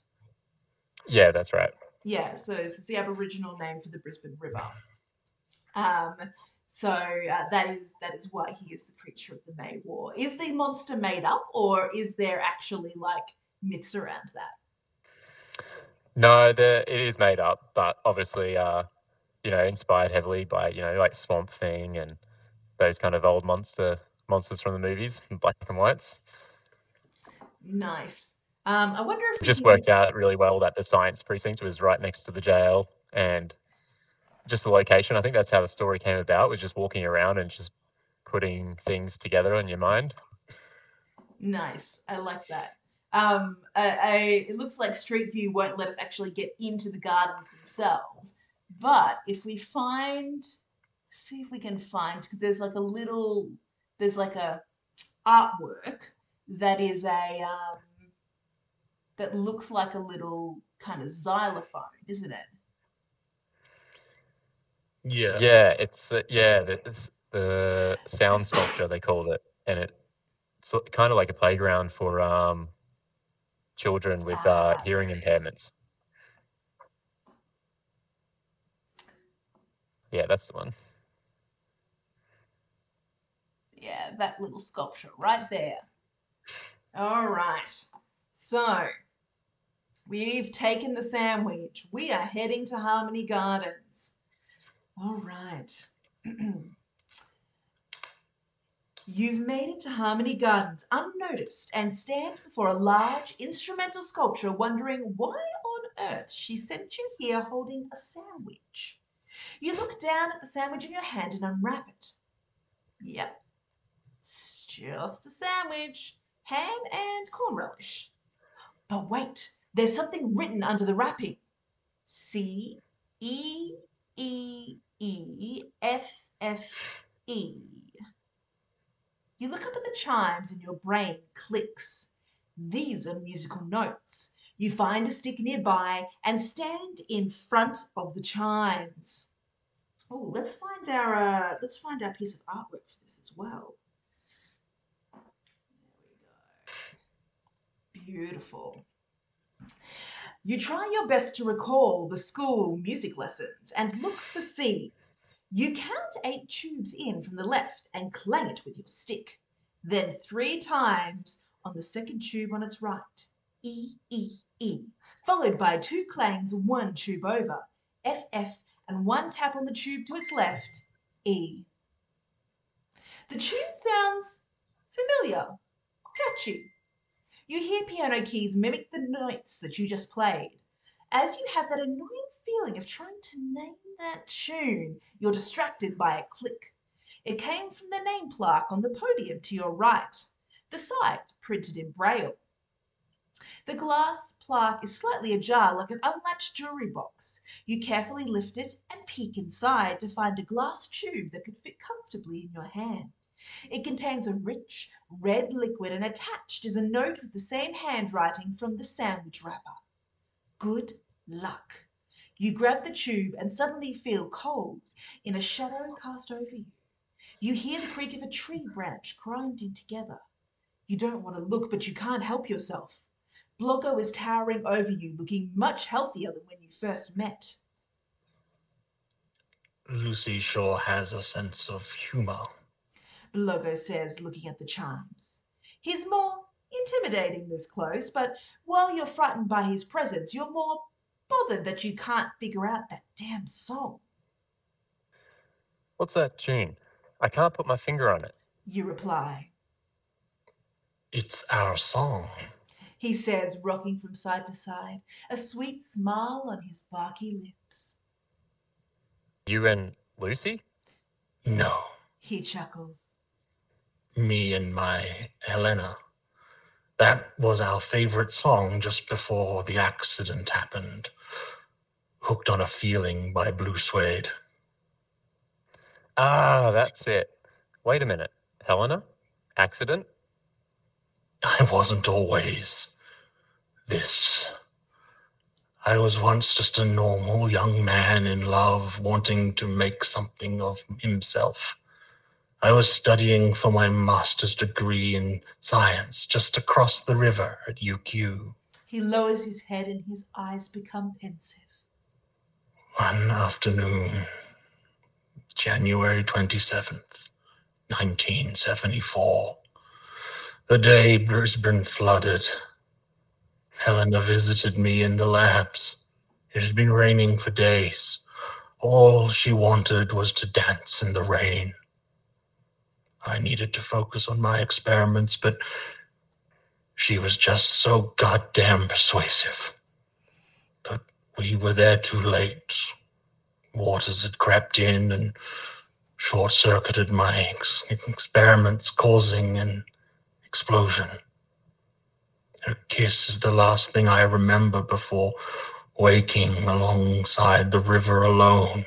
yeah, that's right.
Yeah, so it's the Aboriginal name for the Brisbane River. Um, so uh, that is that is why he is the creature of the Maiwar. Is the monster made up, or is there actually like myths around that?
No, the it is made up, but obviously, uh, you know, inspired heavily by you know like Swamp Thing and those kind of old monster monsters from the movies, black and whites.
Nice. Um, I wonder if
It just worked out really well that the science precinct was right next to the jail and just the location. I think that's how the story came about. Was just walking around and just putting things together in your mind.
Nice. I like that. Um, I, I, it looks like Street View won't let us actually get into the gardens themselves. But if we find, see if we can find, because there's like a little, there's like a artwork that is a, um, that looks like a little kind of xylophone, isn't it?
Yeah.
Yeah, it's uh, yeah, the, it's the sound sculpture they called it, and it, it's kind of like a playground for um children with uh,
Ah,
hearing
nice.
impairments. Yeah, that's the one.
Yeah, that little sculpture right there. All right. So we've taken the sandwich. We are heading to Harmony Gardens. All right. *clears throat* You've made it to Harmony Gardens unnoticed and stand before a large instrumental sculpture wondering why on earth she sent you here holding a sandwich. You look down at the sandwich in your hand and unwrap it. Yep, it's just a sandwich, ham and corn relish. But wait, there's something written under the wrapping. C E E E F F E. You look up at the chimes and your brain clicks. These are musical notes. You find a stick nearby and stand in front of the chimes. Oh, let's find our uh, let's find our piece of artwork for this as well. There we go. Beautiful. You try your best to recall the school music lessons and look for C. You count eight tubes in from the left and clang it with your stick. then three times on the second tube on its right. E, E, E. Followed by two clangs, one tube over. F, F, and one tap on the tube to its left. E. The tune sounds familiar, catchy. You hear piano keys mimic the notes that you just played. As you have that annoying feeling of trying to name that tune, you're distracted by a click. It came from the name plaque on the podium to your right, the side printed in braille. The glass plaque is slightly ajar like an unlatched jewelry box. You carefully lift it and peek inside to find a glass tube that could fit comfortably in your hand. It contains a rich red liquid and attached is a note with the same handwriting from the sandwich wrapper. Good luck. You grab the tube and suddenly feel cold in a shadow cast over you. You hear the creak of a tree branch grinding together. You don't want to look, but you can't help yourself. Bloggo is towering over you, looking much healthier than when you first met.
Lucy sure has a sense of humor.
Bloggo says, looking at the chimes. He's more intimidating this close, but while you're frightened by his presence, you're more bothered that you can't figure out that damn song.
What's that tune? I can't put my finger on it.
You reply.
It's our song.
He says, rocking from side to side, a sweet smile on his barky lips.
You and Lucy?
No,
He chuckles.
me and my Helena. That was our favorite song just before the accident happened. Hooked on a Feeling by Blue Swede.
Ah, that's it. Wait a minute. Helena? Accident?
I wasn't always this. I was once just a normal young man in love, wanting to make something of himself. I was studying for my master's degree in science just across the river at UQ.
He lowers his head and his eyes become pensive.
One afternoon, January 27th, 1974, the day Brisbane flooded. Helena visited me in the labs. It had been raining for days. All she wanted was to dance in the rain. I needed to focus on my experiments, but she was just so goddamn persuasive. But we were there too late. Waters had crept in and short circuited my ex- experiments, causing an explosion. Her kiss is the last thing I remember before waking alongside the river alone,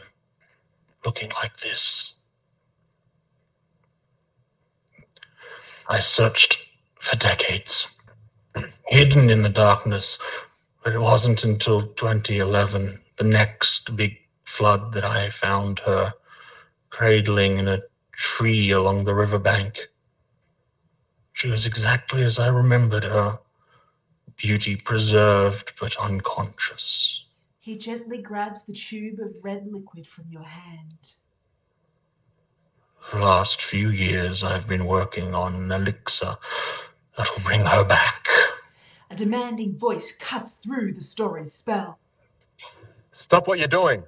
looking like this. I searched for decades, hidden in the darkness, but it wasn't until 2011, the next big flood, that I found her cradling in a tree along the riverbank. She was exactly as I remembered her beauty preserved but unconscious.
He gently grabs the tube of red liquid from your hand.
The last few years, I've been working on an elixir that'll bring her back.
A demanding voice cuts through the story's spell.
Stop what you're doing.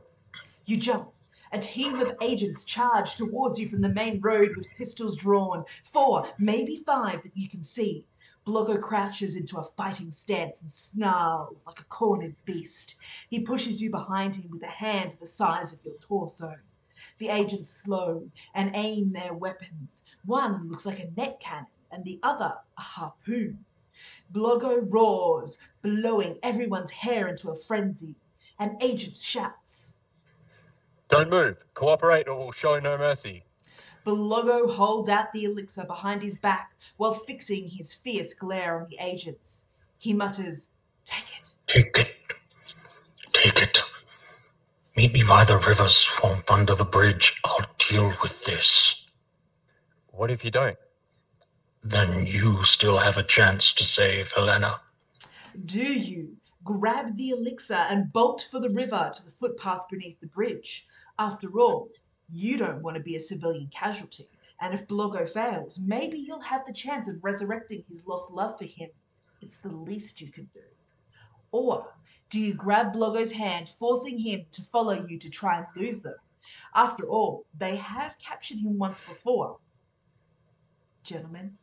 You jump. A team of agents charge towards you from the main road with pistols drawn. Four, maybe five that you can see. Bloggo crouches into a fighting stance and snarls like a cornered beast. He pushes you behind him with a hand the size of your torso. The agents slow and aim their weapons. One looks like a net cannon and the other a harpoon. Bloggo roars, blowing everyone's hair into a frenzy. An agent shouts.
Don't move. Cooperate or we'll show no mercy.
Bloggo holds out the elixir behind his back while fixing his fierce glare on the agents. He mutters, Take it.
Take it. Take it. Meet me by the river swamp under the bridge. I'll deal with this.
What if you don't?
Then you still have a chance to save Helena.
Do you grab the elixir and bolt for the river to the footpath beneath the bridge? After all, you don't want to be a civilian casualty, And if Bloggo fails, maybe you'll have the chance of resurrecting his lost love for him. It's the least you can do. Or do you grab Bloggo's hand, forcing him to follow you to try and lose them? After all, they have captured him once before. Gentlemen,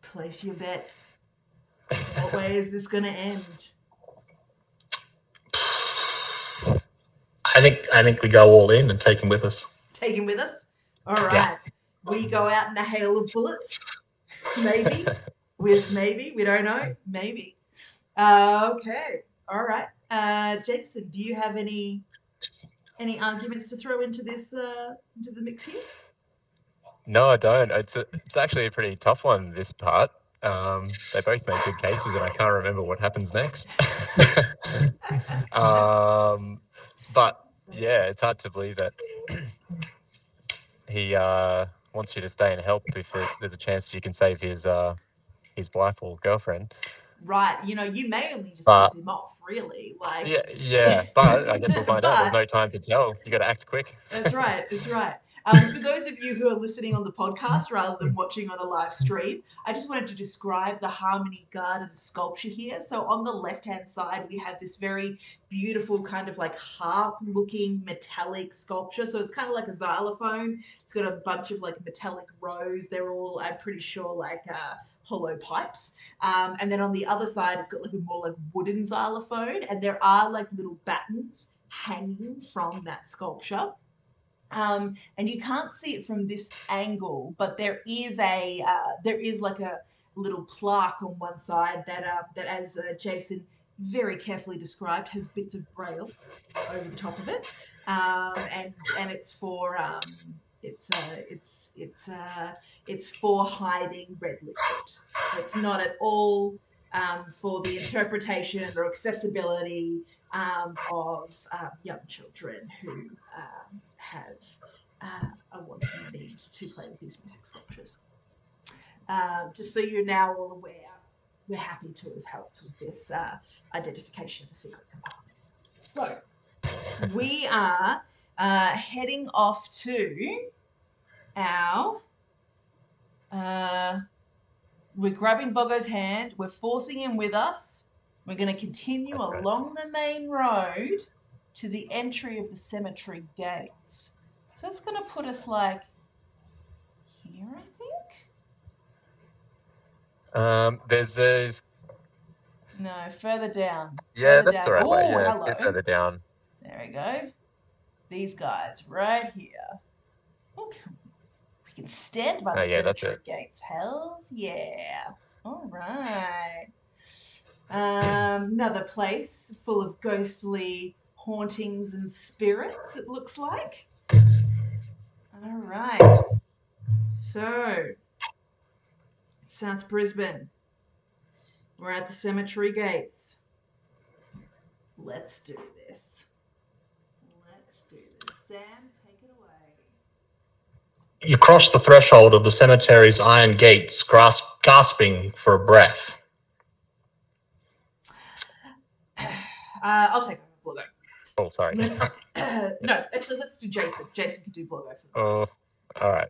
place your bets. What way is this going to end?
I think I think we go all in and take him with us.
Take him with us? All right.
Yeah.
We go out in a hail of bullets? Maybe. *laughs* With maybe. We don't know. Maybe. Okay. All right. Uh, Jason, do you have any any arguments to throw into this uh, into the mix here?
No, I don't. It's a, it's actually a pretty tough one. This part. Um, they both make good cases, and I can't remember what happens next. *laughs* um, but yeah, it's hard to believe that *clears throat* he uh, wants you to stay and help if there's a chance you can save his uh, his wife or girlfriend.
Right. You know, you may only just
But-
piss him off, really. Like
Yeah, yeah. But I guess we'll *laughs* find out. There's no time to tell. You got to act quick.
That's right. That's right. Um, for those of you who are listening on the podcast rather than watching on a live stream, I just wanted to describe the Harmony Garden sculpture here. So on the left hand side, we have this very beautiful kind of like harp looking metallic sculpture. So it's kind of like a xylophone. It's got a bunch of like metallic rows. They're all, I'm pretty sure, like uh, hollow pipes. Um, and then on the other side, it's got like a more like wooden xylophone. And there are like little battens hanging from that sculpture. Um, and you can't see it from this angle, but there is a uh, there is like a little plaque on one side that uh, that, as uh, Jason very carefully described, has bits of braille over the top of it, um, and and it's for um, it's uh, it's it's uh, it's for hiding red liquid. It's not at all um, for the interpretation or accessibility um, of um, young children who um, have uh, a wanting need to play with these music sculptures. Um, just so you're now all aware, we're happy to have helped with this uh, identification of the secret compartment. So, we are uh, heading off to our. Uh, we're grabbing Bloggo's hand. We're forcing him with us. We're going to continue
Okay.
along the main road to the entry of the cemetery gates. So that's going to put us like here, I think.
Um, there's those.
No, further down.
Yeah,
Further
that's
down.
the right way. Yeah,
hello.
further down.
There we go. These guys right here. Look, we can stand by the
Oh, yeah,
cemetery gates. Hells yeah. All right. Um, another place full of ghostly hauntings and spirits, it looks like. All right. So, South Brisbane. We're at the cemetery gates. Let's do this. Let's do this. Sam, take it away.
You cross the threshold of the cemetery's iron gates, grasp, gasping for breath.
Uh, I'll take.
Oh, sorry.
Let's *laughs* *clears throat* no, actually, let's do Jason. Jason can do Bloggo for me.
oh, all right.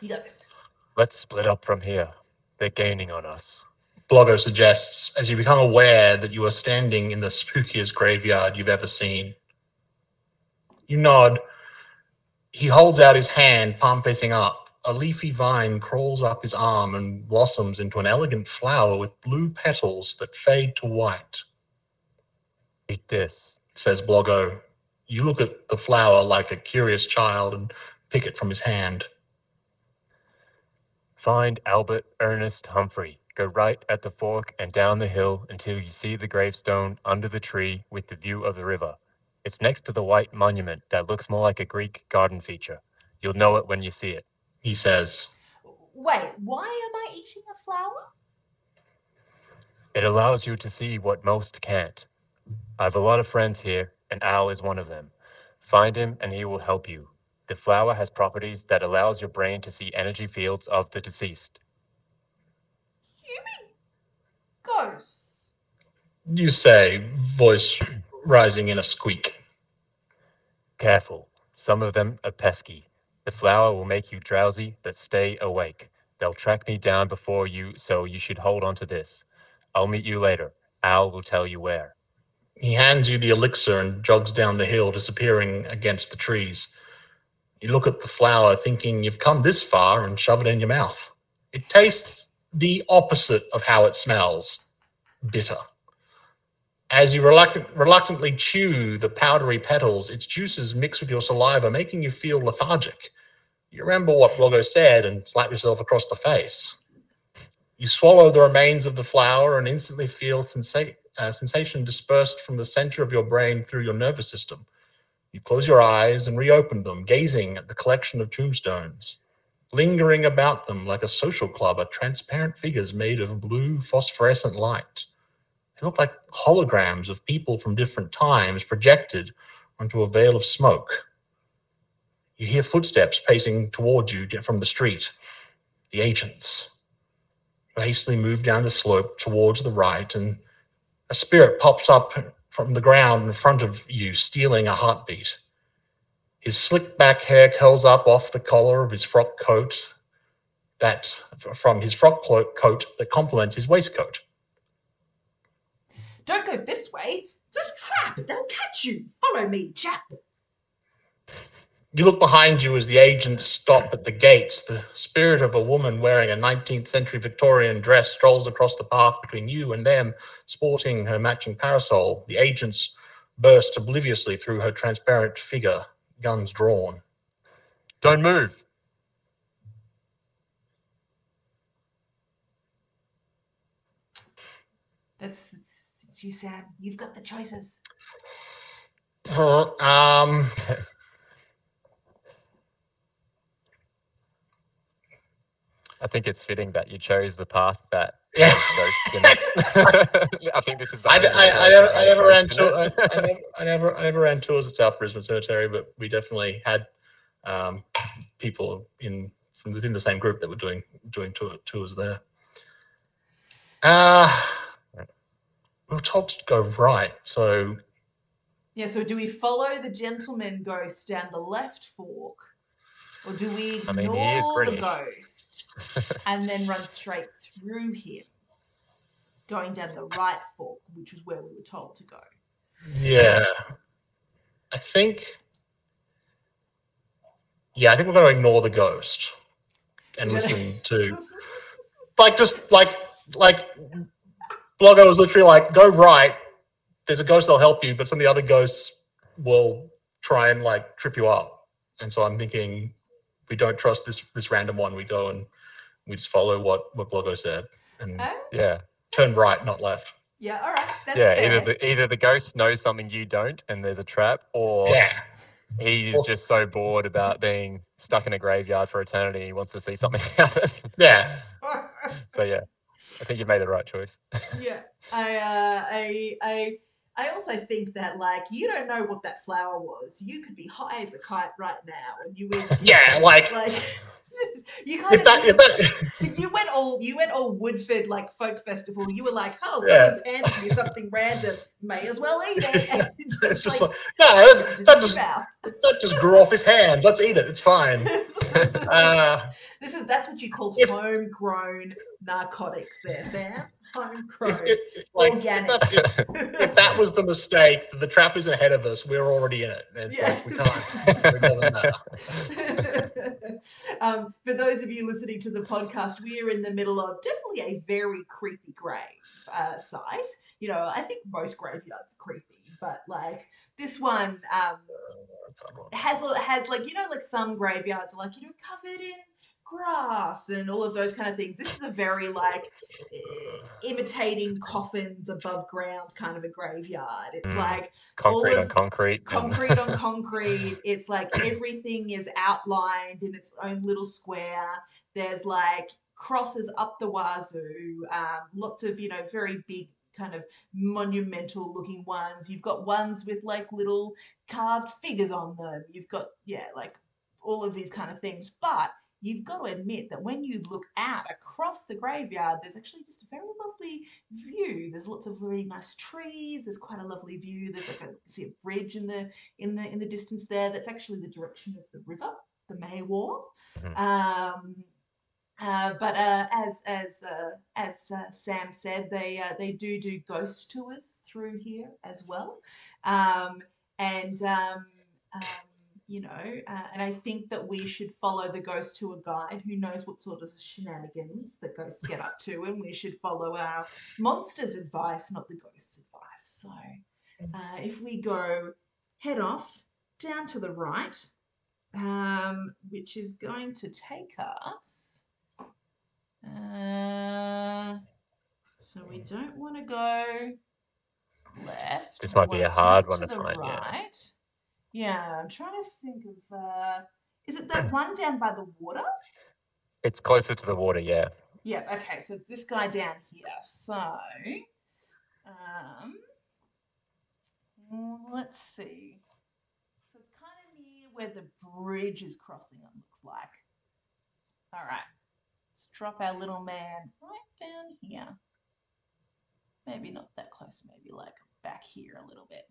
You got this.
Let's split up from here. They're gaining on us.
Bloggo suggests as you become aware that you are standing in the spookiest graveyard you've ever seen. You nod. He holds out his hand, palm facing up. A leafy vine crawls up his arm and blossoms into an elegant flower with blue petals that fade to white.
Eat this.
Says Bloggo, You look at the flower like a curious child and pick it from his hand.
Find Albert Ernest Humphrey. Go right at the fork and down the hill until you see the gravestone under the tree with the view of the river. It's next to the white monument that looks more like a Greek garden feature. You'll know it when you see it.
He says,
Wait, why am I eating a flower?
It allows you to see what most can't. I have a lot of friends here, and Al is one of them. Find him, and he will help you. The flower has properties that allows your brain to see energy fields of the deceased.
You mean ghosts?
You say, voice rising in a squeak.
Careful, some of them are pesky. The flower will make you drowsy, but stay awake. They'll track me down before you, so you should hold on to this. I'll meet you later. Al will tell you where.
He hands you the elixir and jogs down the hill, disappearing against the trees. You look at the flower, thinking you've come this far, and shove it in your mouth. It tastes the opposite of how it smells bitter. As you reluctant, reluctantly chew the powdery petals, its juices mix with your saliva, making you feel lethargic. You remember what Bloggo said and slap yourself across the face. You swallow the remains of the flower and instantly feel sensa- uh, sensation dispersed from the center of your brain through your nervous system. You close your eyes and reopen them, gazing at the collection of tombstones. Lingering about them like a social club are transparent figures made of blue phosphorescent light. They look like holograms of people from different times projected onto a veil of smoke. You hear footsteps pacing towards you from the street. The agents. You hastily move down the slope towards the right, and a spirit pops up from the ground in front of you, stealing a heartbeat. His slick back hair curls up off the collar of his frock coat, that from his frock coat that complements his waistcoat.
Don't go this way. It's a trap. They'll catch you. Follow me, chap.
You look behind you as the agents stop at the gates. The spirit of a woman wearing a 19th century Victorian dress strolls across the path between you and them, sporting her matching parasol. The agents burst obliviously through her transparent figure, guns drawn.
Don't move.
That's it's, it's you, Sam. You've got the choices.
um,
I think it's fitting that you chose the path that *laughs*
yeah.
goes in it. I think this is. the
I, I, I, never, I never ran
in
tour, I. I, never, I never I never ran tours at South Brisbane Cemetery, but we definitely had um, people in from within the same group that were doing doing tour, tours there. Uh we were told to go right, so
Yeah, so do we follow the gentleman ghost down the left fork? Or do we
I mean,
ignore
he is
the
British.
ghost and then run straight through him, going down the right fork, which was where we were told to go?
yeah, I think. Yeah, I think we're going to ignore the ghost and listen to like just like like Bloggo was literally like, go right. There's a ghost that'll help you, but some of the other ghosts will try and like trip you up. And so I'm thinking we don't trust this this random one. We go and we just follow what what Bloggo said and
Oh,
Yeah,
turn right, not left.
yeah, all right. That's
yeah.
fair.
Either the either the ghost knows something you don't, and there's a trap, or
Yeah.
he's
Or-
just so bored about being stuck in a graveyard for eternity, he wants to see something *laughs* happen.
Yeah.
so yeah, I think you've made the right choice. *laughs*
yeah, I, uh, I, I, I also think that like you don't know what that flower was. You could be high as a kite right now, and you would.
Yeah, like
like *laughs* you kind
if
of
that if that
you went all you went all Woodford like folk festival. You were like, oh,
Yeah.
someone's handed me something random. May as well eat it. *laughs* *laughs*
It's just like, yeah, that,
"Did
that just
bow?"
that just grew off his hand. Let's eat it. It's fine. Uh,
this is that's what you call
if-
homegrown narcotics, there, Sam. Homegrown.
if, if, like, if
Organic.
if, if that was the mistake, the trap is ahead of us. We're already in it. It's like we can't. It doesn't matter. *laughs*
um, for those of you listening to the podcast, we are in the middle of definitely a very creepy grave uh, site. You know, I think most graveyards are creepy, but like this one um, has has like you know like some graveyards are like you know covered in grass and all of those kind of things. This is a very like eh, imitating coffins above ground kind of a graveyard. It's
Mm.
like
concrete on concrete. *laughs*
concrete on concrete. It's like everything is outlined in its own little square. There's like crosses up the wazoo. Um, lots of you know very big kind of monumental looking ones. You've got ones with like little carved figures on them. You've got yeah like all of these kind of things, but. You've got to admit that when you look out across the graveyard, there's actually just a very lovely view. There's lots of really nice trees. There's quite a lovely view. There's like a see a bridge in the in the in the distance there. That's actually the direction of the river the Maiwar.
Mhm.
Um, uh, but uh, as as uh, as uh, Sam said, they uh, they do do ghost tours through here as well, um, and um, um, you know, uh, and I think that we should follow the ghost tour guide, who knows what sort of shenanigans that ghosts get up to, and we should follow our monsters' advice, not the ghosts' advice. So, uh, if we go head off down to the right, um, which is going to take us. Uh, so we don't want to go left.
This might be a hard one to
the
find, yeah.
Right. Yeah, I'm trying to think of. Uh, is it that one down by the water?
It's closer to the water, yeah.
Yeah. Okay. So it's this guy down here. So, um, mm, let's see. So it's kind of near where the bridge is crossing. It looks like. All right. Let's drop our little man right down here. Maybe not that close. Maybe like back here a little bit.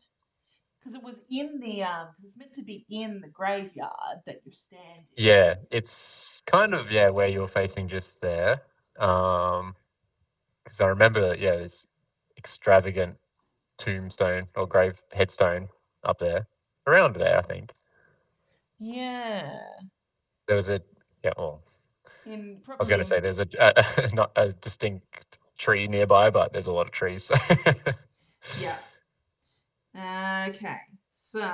Because it was in the um. Because it's meant to be in the graveyard that you're standing.
Yeah, it's kind of yeah where you're facing just there. Um, because I remember yeah this extravagant tombstone or grave headstone up there around there. I think
Yeah.
there was a yeah. Well,
In
I was going to say there's a, a *laughs* not a distinct tree nearby, but there's a lot of trees. So
Yeah. Okay. So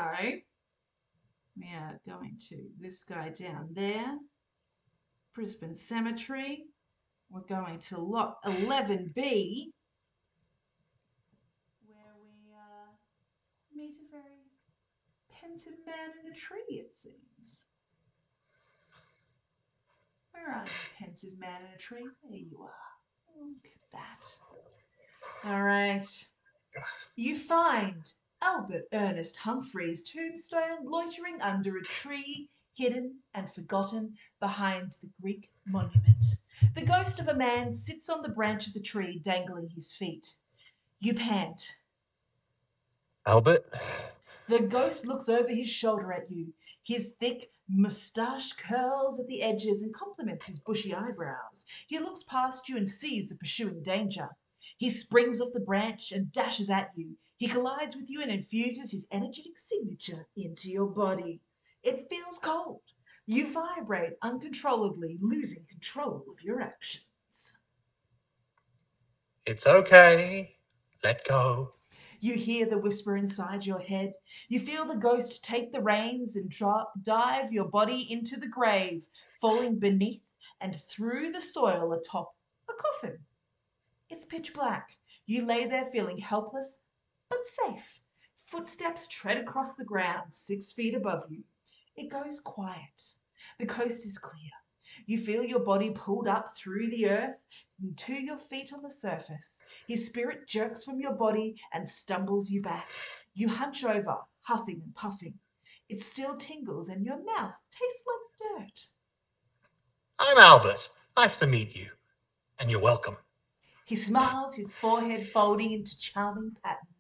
we are going to this guy down there. Brisbane Cemetery. We're going to lot 11B, where we uh, meet a very pensive man in a tree, it seems. Where are you, pensive man in a tree? There you are. Look at that. All right. You find Albert Ernest Humphreys' tombstone loitering under a tree, hidden and forgotten behind the Greek monument. The ghost of a man sits on the branch of the tree, dangling his feet. You pant.
Albert,
The ghost looks over his shoulder at you. His thick moustache curls at the edges and complements his bushy eyebrows. He looks past you and sees the pursuing danger. He springs off the branch and dashes at you. He collides with you and infuses his energetic signature into your body. It feels cold. You vibrate uncontrollably, losing control of your actions.
It's okay. Let go.
You hear the whisper inside your head. You feel the ghost take the reins and dra- dive your body into the grave, falling beneath and through the soil atop a coffin. It's pitch black. You lay there feeling helpless but safe. Footsteps tread across the ground six feet above you. It goes quiet. The coast is clear. You feel your body pulled up through the earth and to your feet on the surface. His spirit jerks from your body and stumbles you back. You hunch over, huffing and puffing. It still tingles and your mouth tastes like dirt.
I'm Albert. Nice to meet you. And you're welcome.
He smiles, his forehead folding into charming patterns.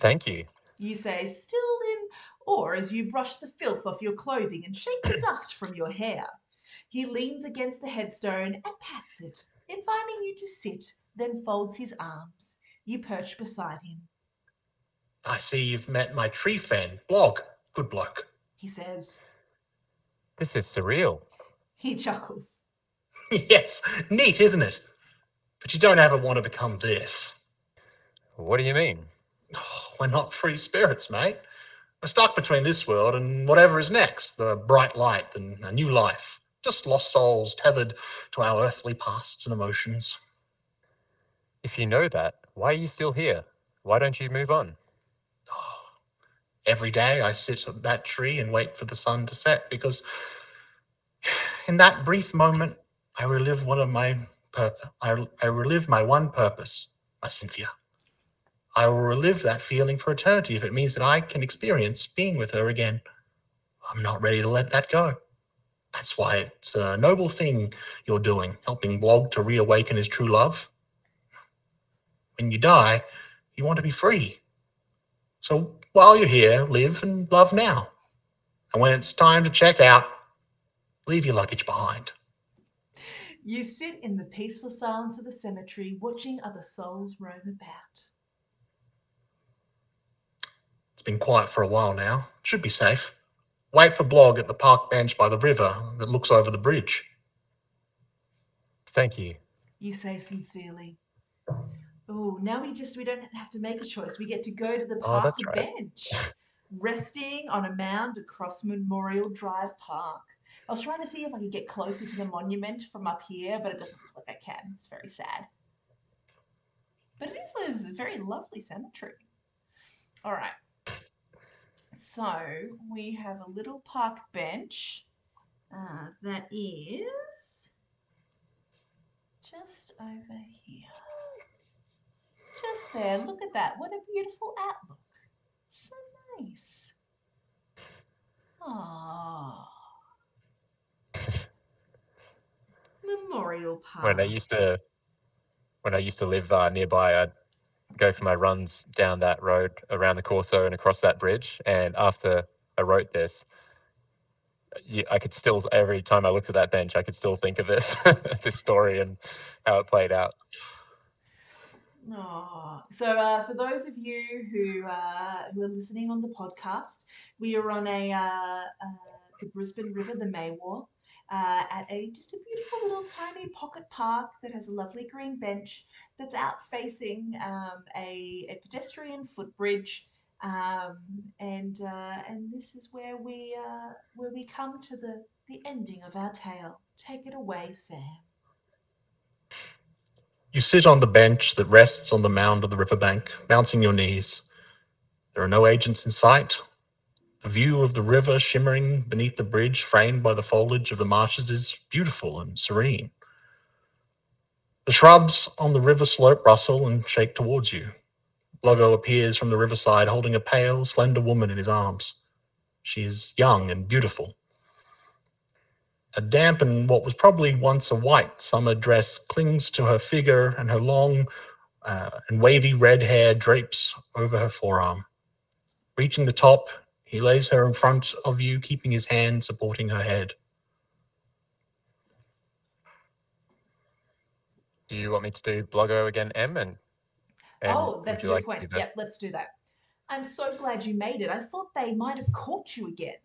Thank you.
You say, still in awe as you brush the filth off your clothing and shake the dust from your hair. He leans against the headstone and pats it, inviting you to sit, then folds his arms. You perch beside him.
I see you've met my tree friend, Blog. Good bloke.
He says,
This is surreal.
he chuckles. *laughs*
yes, neat, isn't it? But you don't ever want to become this.
What do you mean?
Oh, *sighs* we're not free spirits, mate. We're stuck between this world and whatever is next the bright light and a new life. Just lost souls tethered to our earthly pasts and emotions.
If you know that, why are you still here? Why don't you move on?
Oh, *sighs* every day I sit at that tree and wait for the sun to set because *sighs* in that brief moment I relive one of my purpose. I, I relive my one purpose, my Cynthia. I will relive that feeling for eternity if it means that I can experience being with her again. I'm not ready to let that go. That's why it's a noble thing you're doing, helping Blog to reawaken his true love. When you die, you want to be free. So while you're here, live and love now. And when it's time to check out, leave your luggage behind.
You sit in the peaceful silence of the cemetery, watching other souls roam about.
It's been quiet for a while now. Should be safe. Wait for Blog at the park bench by the river that looks over the bridge.
Thank you.
You say sincerely. Oh, now we just we don't have to make a choice. We get to go to the
Oh,
park
that's right.
bench, resting on a mound across Memorial Drive Park. I was trying to see if I could get closer to the monument from up here, but it doesn't look like I can. It's very sad. But it is a very lovely cemetery. All right. So we have a little park bench uh, that is just over here. Just there. Look at that. What a beautiful outlook. So nice. Ah. Memorial Park.
When I used to, when I used to live uh, nearby, I'd go for my runs down that road around the Corso and across that bridge. And after I wrote this, I could still every time I looked at that bench, I could still think of this *laughs* this story and how it played out.
Aw. So, uh, for those of you who uh, who are listening on the podcast, we are on a uh, uh, the Brisbane River, the May Maiwar, uh, at a just a beautiful little tiny pocket park that has a lovely green bench that's out facing um, a, a pedestrian footbridge. Um, and uh, and this is where we uh, where we come to the the ending of our tale. Take it away, Sam.
You sit on the bench that rests on the mound of the riverbank, bouncing your knees. There are no agents in sight. The view of the river shimmering beneath the bridge, framed by the foliage of the marshes, is beautiful and serene. The shrubs on the river slope rustle and shake towards you. Bloggo appears from the riverside holding a pale, slender woman in his arms. She is young and beautiful. A damp and what was probably once a white summer dress clings to her figure, and her long uh, and wavy red hair drapes over her forearm. Reaching the top, he lays her in front of you, keeping his hand supporting her head.
Do you want me to do Bloggo again, M? And, and
oh, that's a good
like
point.
do that?
Yep, let's do that. I'm so glad you made it. I thought they might have caught you again.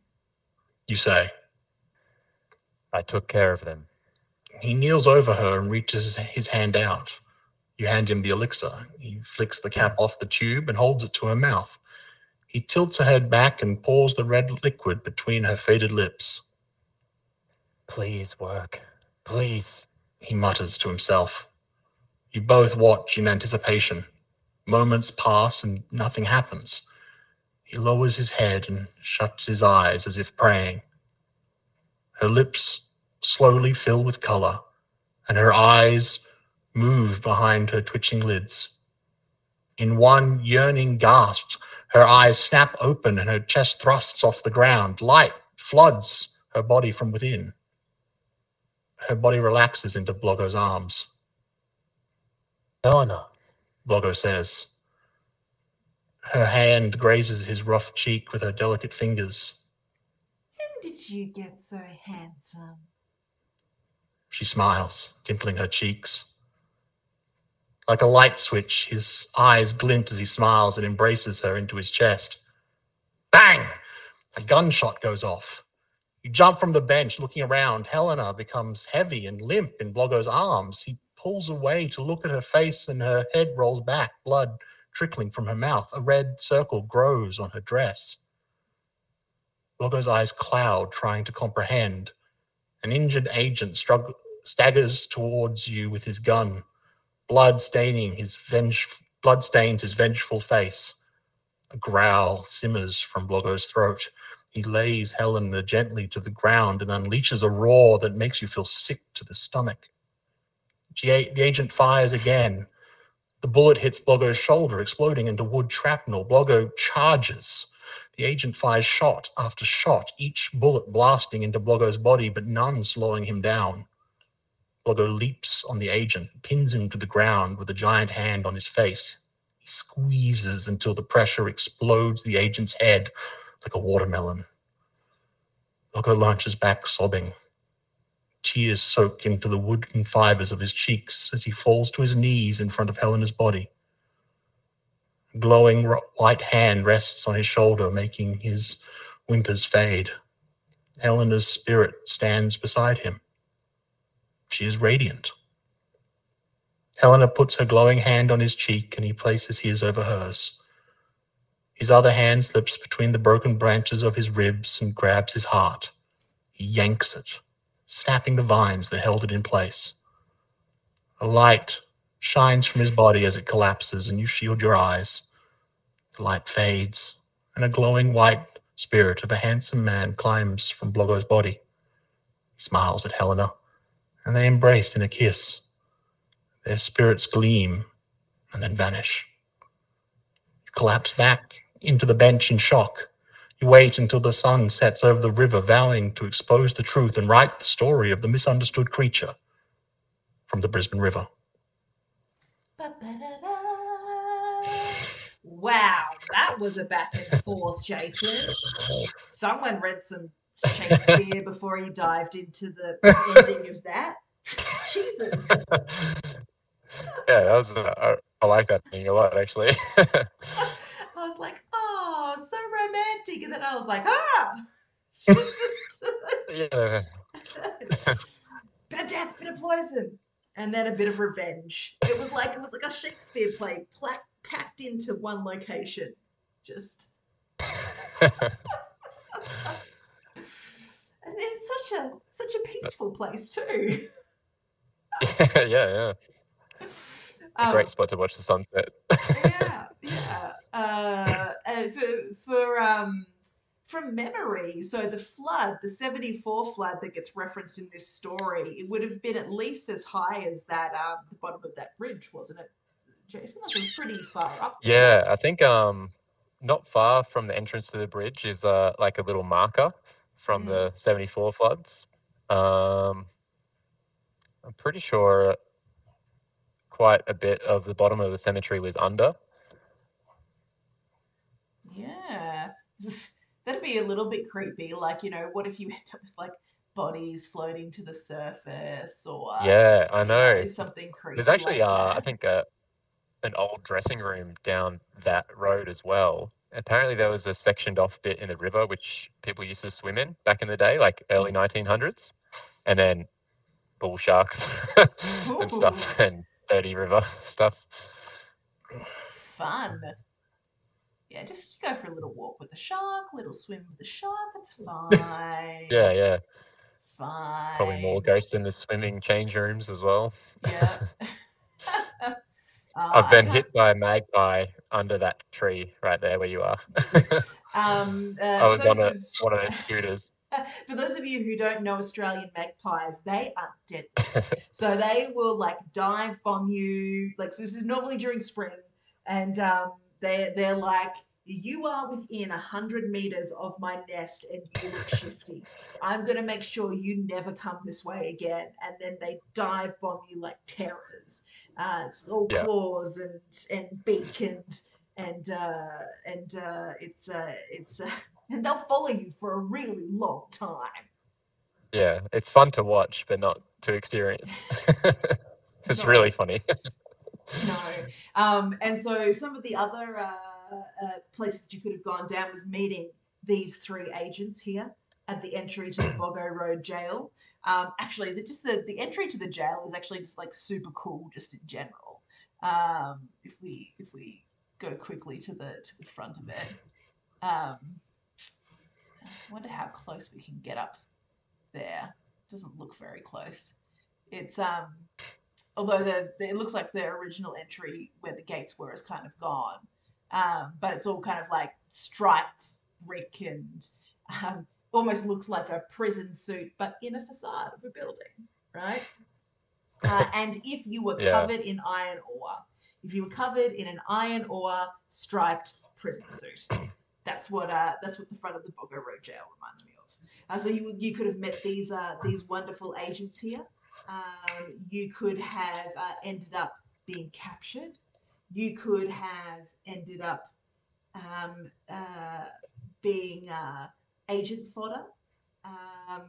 You say.
I took care of them.
He kneels over her and reaches his hand out. You hand him the elixir. He flicks the cap mm. off the tube and holds it to her mouth. He tilts her head back and pours the red liquid between her faded lips.
Please work. Please.
He mutters to himself. You both watch in anticipation. Moments pass and nothing happens. He lowers his head and shuts his eyes as if praying. Her lips slowly fill with color, and her eyes move behind her twitching lids. In one yearning gasp, her eyes snap open and her chest thrusts off the ground. Light floods her body from within. Her body relaxes into Bloggo's arms.
Eleanor.
Bloggo says. Her hand grazes his rough cheek with her delicate fingers.
When did you get so handsome?
She smiles, dimpling her cheeks. Like a light switch, his eyes glint as he smiles and embraces her into his chest. Bang! A gunshot goes off. You jump from the bench, looking around. Helena becomes heavy and limp in Bloggo's arms. He pulls away to look at her face, and her head rolls back, blood trickling from her mouth. A red circle grows on her dress. Bloggo's eyes cloud, trying to comprehend. An injured agent strugg- staggers towards you with his gun, blood staining his venge- blood stains his vengeful face. A growl simmers from Bloggo's throat. He lays Helena gently to the ground and unleashes a roar that makes you feel sick to the stomach. The agent fires again. The bullet hits Bloggo's shoulder, exploding into wood shrapnel. Bloggo charges. The agent fires shot after shot, each bullet blasting into Bloggo's body, but none slowing him down. Bloggo leaps on the agent, pins him to the ground with a giant hand on his face. He squeezes until the pressure explodes the agent's head like a watermelon. Bloggo launches back, sobbing. Tears soak into the wooden fibers of his cheeks as he falls to his knees in front of Helena's body. A glowing white hand rests on his shoulder, making his whimpers fade. Helena's spirit stands beside him. She is radiant. Helena puts her glowing hand on his cheek and he places his over hers. His other hand slips between the broken branches of his ribs and grabs his heart. He yanks it, snapping the vines that held it in place. A light shines from his body as it collapses, and you shield your eyes. The light fades, and a glowing white spirit of a handsome man climbs from Bloggo's body. He smiles at Helena, and they embrace in a kiss. Their spirits gleam and then vanish. You collapse back into the bench in shock. You wait until the sun sets over the river, vowing to expose the truth and write the story of the misunderstood creature from the Brisbane River.
Wow, that was a back and forth, Jason. *laughs* Someone read some Shakespeare before he dived into the ending of that. Jesus. *laughs*
yeah, that was. Uh, I, I like that thing a lot, actually. *laughs*
I was like, oh, so romantic. And then I was like, ah. *laughs*
Yeah,
bit of death, bit of poison, and then a bit of revenge. It was like it was like a Shakespeare play pla- packed into one location. Just it's such a such a peaceful place too. *laughs*
yeah, yeah. A
Um,
great spot to watch the sunset.
yeah, *laughs* yeah. Uh, and for for um from memory, so the flood, the '74 flood that gets referenced in this story, it would have been at least as high as that um the bottom of that bridge, wasn't it, Jason? That was pretty far up.
Yeah, I think um, not far from the entrance to the bridge is uh like a little marker from
Mm.
the '74 floods. Um, I'm pretty sure quite a bit of the bottom of the cemetery was under.
Yeah. *laughs* That'd be a little bit creepy. Like, you know, what if you end up with like bodies floating to the surface or
Yeah, I know.
something creepy.
There's actually,
like
uh, I think, uh, an old dressing room down that road as well. Apparently, there was a sectioned off bit in the river which people used to swim in back in the day, like early mm. 1900s, and then bull sharks *laughs* and stuff, and dirty river *laughs* stuff.
fun. Yeah, just go for a little walk with the shark, little swim with the shark. It's *laughs* fine.
Yeah, yeah.
Fine.
Probably more ghosts in the swimming change rooms as well.
Yeah.
I've been hit by a magpie under that tree right there where you are. *laughs*
Um, uh,
I was on a,
of-
one of those scooters. *laughs*
For those of you who don't know Australian magpies, they are deadly. *laughs* so they will like dive bomb you. Like so this is normally during spring, and um, they they're like, you are within a hundred meters of my nest, and you look shifty. I'm gonna make sure you never come this way again. And then they dive bomb you like terrors. Uh, it's all
Yeah.
claws and and beak and and uh, and uh, it's uh, it's. Uh, *laughs* and they'll follow you for a really long time.
Yeah, it's fun to watch, but not to experience. *laughs* it's
No.
really funny. *laughs*
No. Um, and so some of the other uh, uh, places you could have gone down was meeting these three agents here at the entry to the Boggo Road jail. Um, actually, the, just the, the entry to the jail is actually just like super cool, just in general. Um, if we if we go quickly to the to the front of it, um, I wonder how close we can get up there. Doesn't look very close. It's um although the, the it looks like the original entry where the gates were is kind of gone. Um, but it's all kind of like striped brick and um, almost looks like a prison suit, but in a facade of a building, right? *laughs* Uh, and if you were
Yeah.
covered in iron ore, if you were covered in an iron ore striped prison suit, that's what uh, that's what the front of the Boggo Road Jail reminds me of. Uh, so you you could have met these uh, these wonderful agents here. Um, you could have uh, ended up being captured. You could have ended up um, uh, being uh, agent fodder. Um,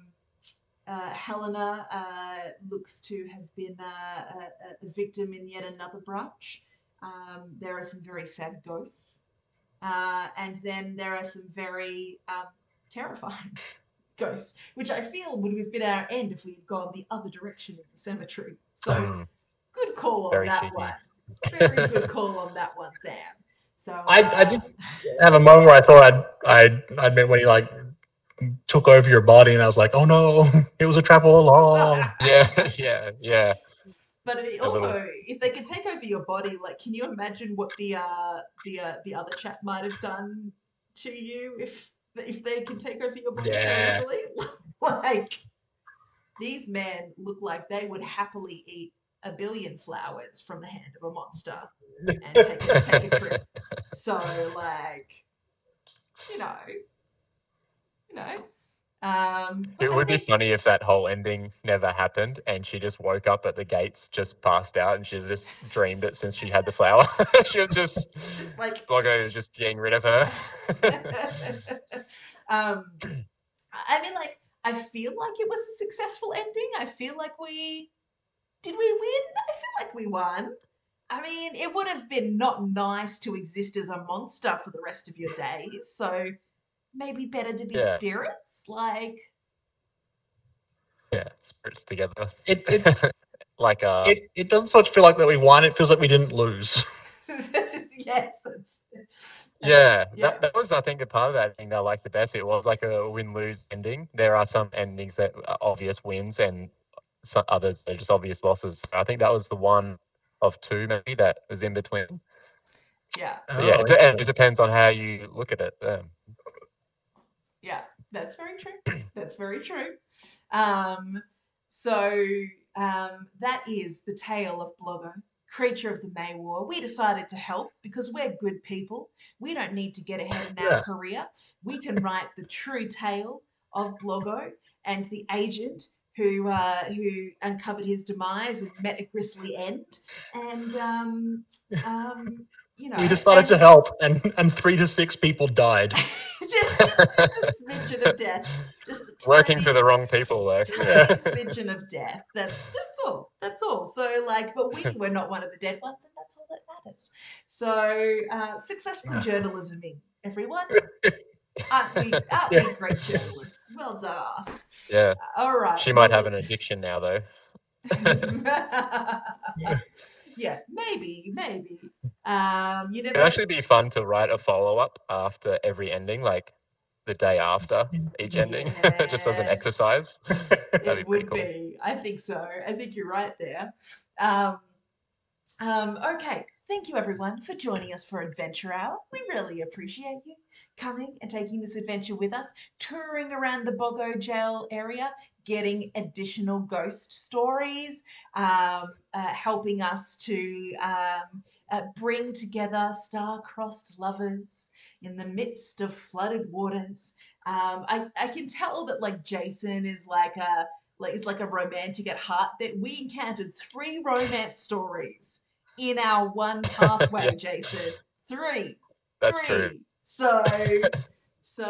uh, Helena uh, looks to have been uh, a, a victim in yet another branch. Um, there are some very sad ghosts. Uh, and then there are some very um, terrifying *laughs* ghosts, which I feel would have been our end if we had gone the other direction in the cemetery. So
Mm,
good call on
Very
that
cheeky.
one. Very good call on that one, Sam. So
I- I
uh,
did- have a moment where I thought I'd I'd I'd meant when you like took over your body, and I was like, oh no, *laughs* it was a trap all along. *laughs*
yeah, yeah, yeah.
But it also, if they could take over your body, like, can you imagine what the uh, the uh, the other chap might have done to you if if they can take over your body
Yeah.
so easily? *laughs* like, these men look like they would happily eat a billion flowers from the hand of a monster and *laughs* take a, take a trip. So, like, you know, you know. Um,
It would be funny if that whole ending never happened and she just woke up at the gates, just passed out, and she's just *laughs* dreamed it since she had the flower. *laughs* she was just
just like
Bloggo was just getting rid of her.
um, I mean, like, I feel like it was a successful ending. I feel like we did we win. I feel like we won. I mean, it would have been not nice to exist as a monster for the rest of your days. So maybe better to be
Yeah.
spirits. Like,
yeah, spirits together.
It it, *laughs*
like uh
it it doesn't so much feel like that we won. It feels like we didn't lose. *laughs* *laughs*
yes. It's,
Yeah,
yeah.
That, that was, I think, the part of that thing that I liked the best. It was like a win-lose ending. There are some endings that are obvious wins, and some others that are just obvious losses. I think that was the one of two maybe that was in between.
Yeah.
But yeah,
Oh,
it, de- it depends on how you look at it. Um,
Yeah, that's very true. *clears throat* That's very true. Um, so um, that is the tale of Bloggo, creature of the Maiwar. We decided to help because we're good people. We don't need to get ahead in our
Yeah.
career. We can write the true tale of Bloggo and the agent who uh, who uncovered his demise and met a grisly end. And um, um, you know,
we decided to help, and and three to six people died. *laughs*
just, just, just a smidgen of death. Just a
working for the wrong people, though.
tiny *laughs* smidgen of death. That's that's all. That's all. So like, but we were not one of the dead ones, and that's all that matters. So uh, successful
Yeah.
journalism, in everyone. *laughs* Aren't we? Aren't we great journalists? Well done, us.
yeah,
All right.
she might have an addiction now, though. *laughs*
yeah, maybe, maybe. Um, you never...
It'd actually be fun to write a follow-up after every ending, like the day after each ending, *laughs* just as an exercise. *laughs* That'd be
it
pretty
would
cool.
be. I think so. I think you're right there. Um, um, okay. Thank you, everyone, for joining us for Adventure Hour. We really appreciate you coming and taking this adventure with us, touring around the Boggo Jail area, getting additional ghost stories, um, uh, helping us to um, uh, bring together star-crossed lovers in the midst of flooded waters. Um, I, I can tell that like Jason is like a like is like a romantic at heart. That we encountered three romance stories in our one *laughs* pathway, Jason. Three.
That's
three.
true.
So so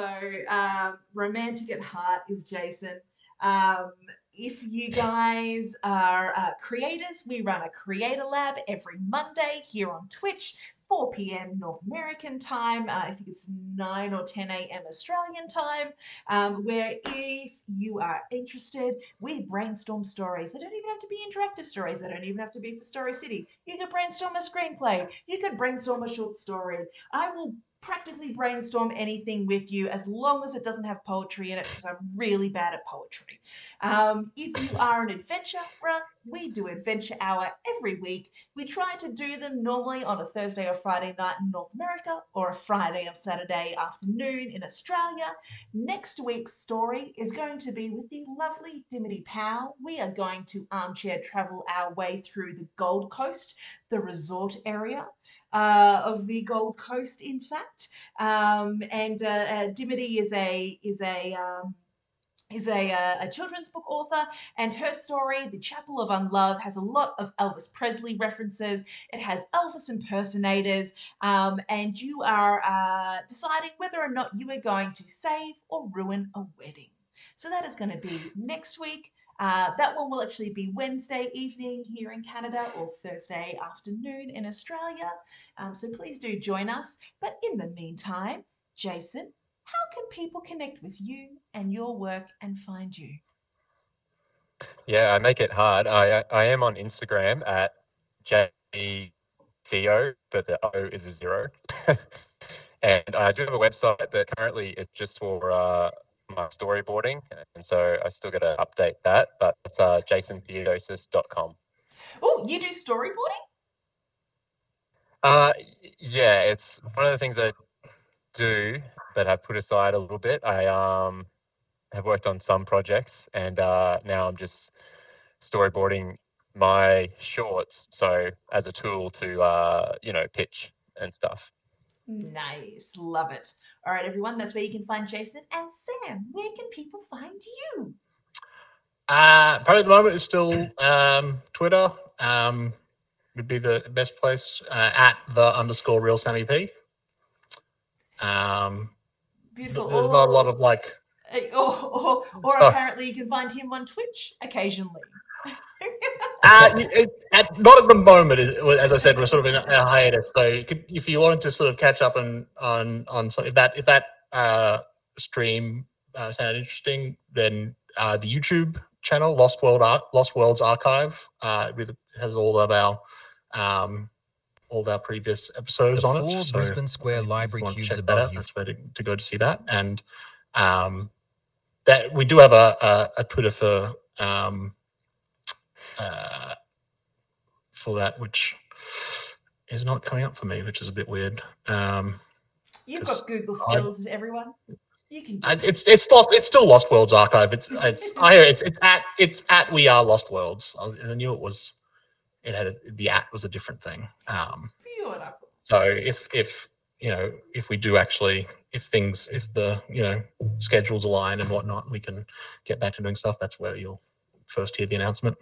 um, romantic at heart is Jason. Um, if you guys are uh, creators, we run a creator lab every Monday here on Twitch, 4 p.m. North American time. Uh, I think it's 9 or 10 a.m. Australian time, um, where if you are interested, we brainstorm stories. They don't even have to be interactive stories. They don't even have to be for Story City. You could brainstorm a screenplay. You could brainstorm a short story. I will practically brainstorm anything with you as long as it doesn't have poetry in it because I'm really bad at poetry. Um, if you are an adventurer, we do Adventure Hour every week. We try to do them normally on a Thursday or Friday night in North America or a Friday or Saturday afternoon in Australia. Next week's story is going to be with the lovely Dimity Powell. We are going to armchair travel our way through the Gold Coast, the resort area uh, of the Gold Coast, in fact. Um, and uh, uh, Dimity is a is a um, is a, uh, a children's book author, and her story, The Chapel of Unlove, has a lot of Elvis Presley references. It has Elvis impersonators, um, and you are uh, deciding whether or not you are going to save or ruin a wedding. So that is going to be next week. Uh, that one will actually be Wednesday evening here in Canada or Thursday afternoon in Australia. Um, so please do join us. But in the meantime, Jason, how can people connect with you and your work and find you?
Yeah, I make it hard. I I am on Instagram at J but the O is a zero. *laughs* and I do have a website, but currently it's just for uh, my storyboarding, and so I still got to update that. But it's uh, jasontheodosis.com.
Oh, you do storyboarding?
Uh, yeah, it's one of the things I do, but have put aside a little bit. I um have worked on some projects, and uh, now I'm just storyboarding my shorts, so as a tool to uh, you know pitch and stuff.
Nice. Love it. All right, everyone. That's where you can find Jason. And Sam, where can people find you?
Uh, probably at the moment is still um, Twitter. Um, would be the best place uh, at the underscore real Sammy P. Um,
Beautiful.
there's not a lot of like
or, or, or
Sorry.
apparently you can find him on Twitch occasionally. *laughs*
Uh, it, at, not at the moment, as I said, we're sort of in a hiatus. So, you could, if you wanted to sort of catch up on on on some, if that if that uh, stream uh, sounded interesting, then uh, the YouTube channel Lost World Ar- Lost Worlds Archive uh, has all of our um, all of our previous episodes
The
on it. So
Brisbane Square library cubes
check that out,
you.
That's where to, to go to see that. And um, that we do have a, a, a Twitter for um, uh, for that, which is not coming up for me, which is a bit weird. Um,
You've got Google
I-
skills, everyone. You can
I, it's it's lost. It's still Lost Worlds Archive. It's it's *laughs* I hear it's it's at it's at We Are Lost Worlds. I, was- I knew it was. It had a, the at was a different thing. Um,
Beautiful.
So if if you know if we do actually if things if the you know schedules align and whatnot, we can get back to doing stuff. That's where you'll first hear the announcement.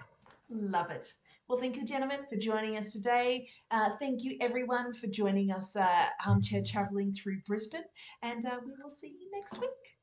Love it. Well, thank you, gentlemen, for joining us today. Uh, thank you, everyone, for joining us uh, armchair traveling through Brisbane. And uh, we will see you next week.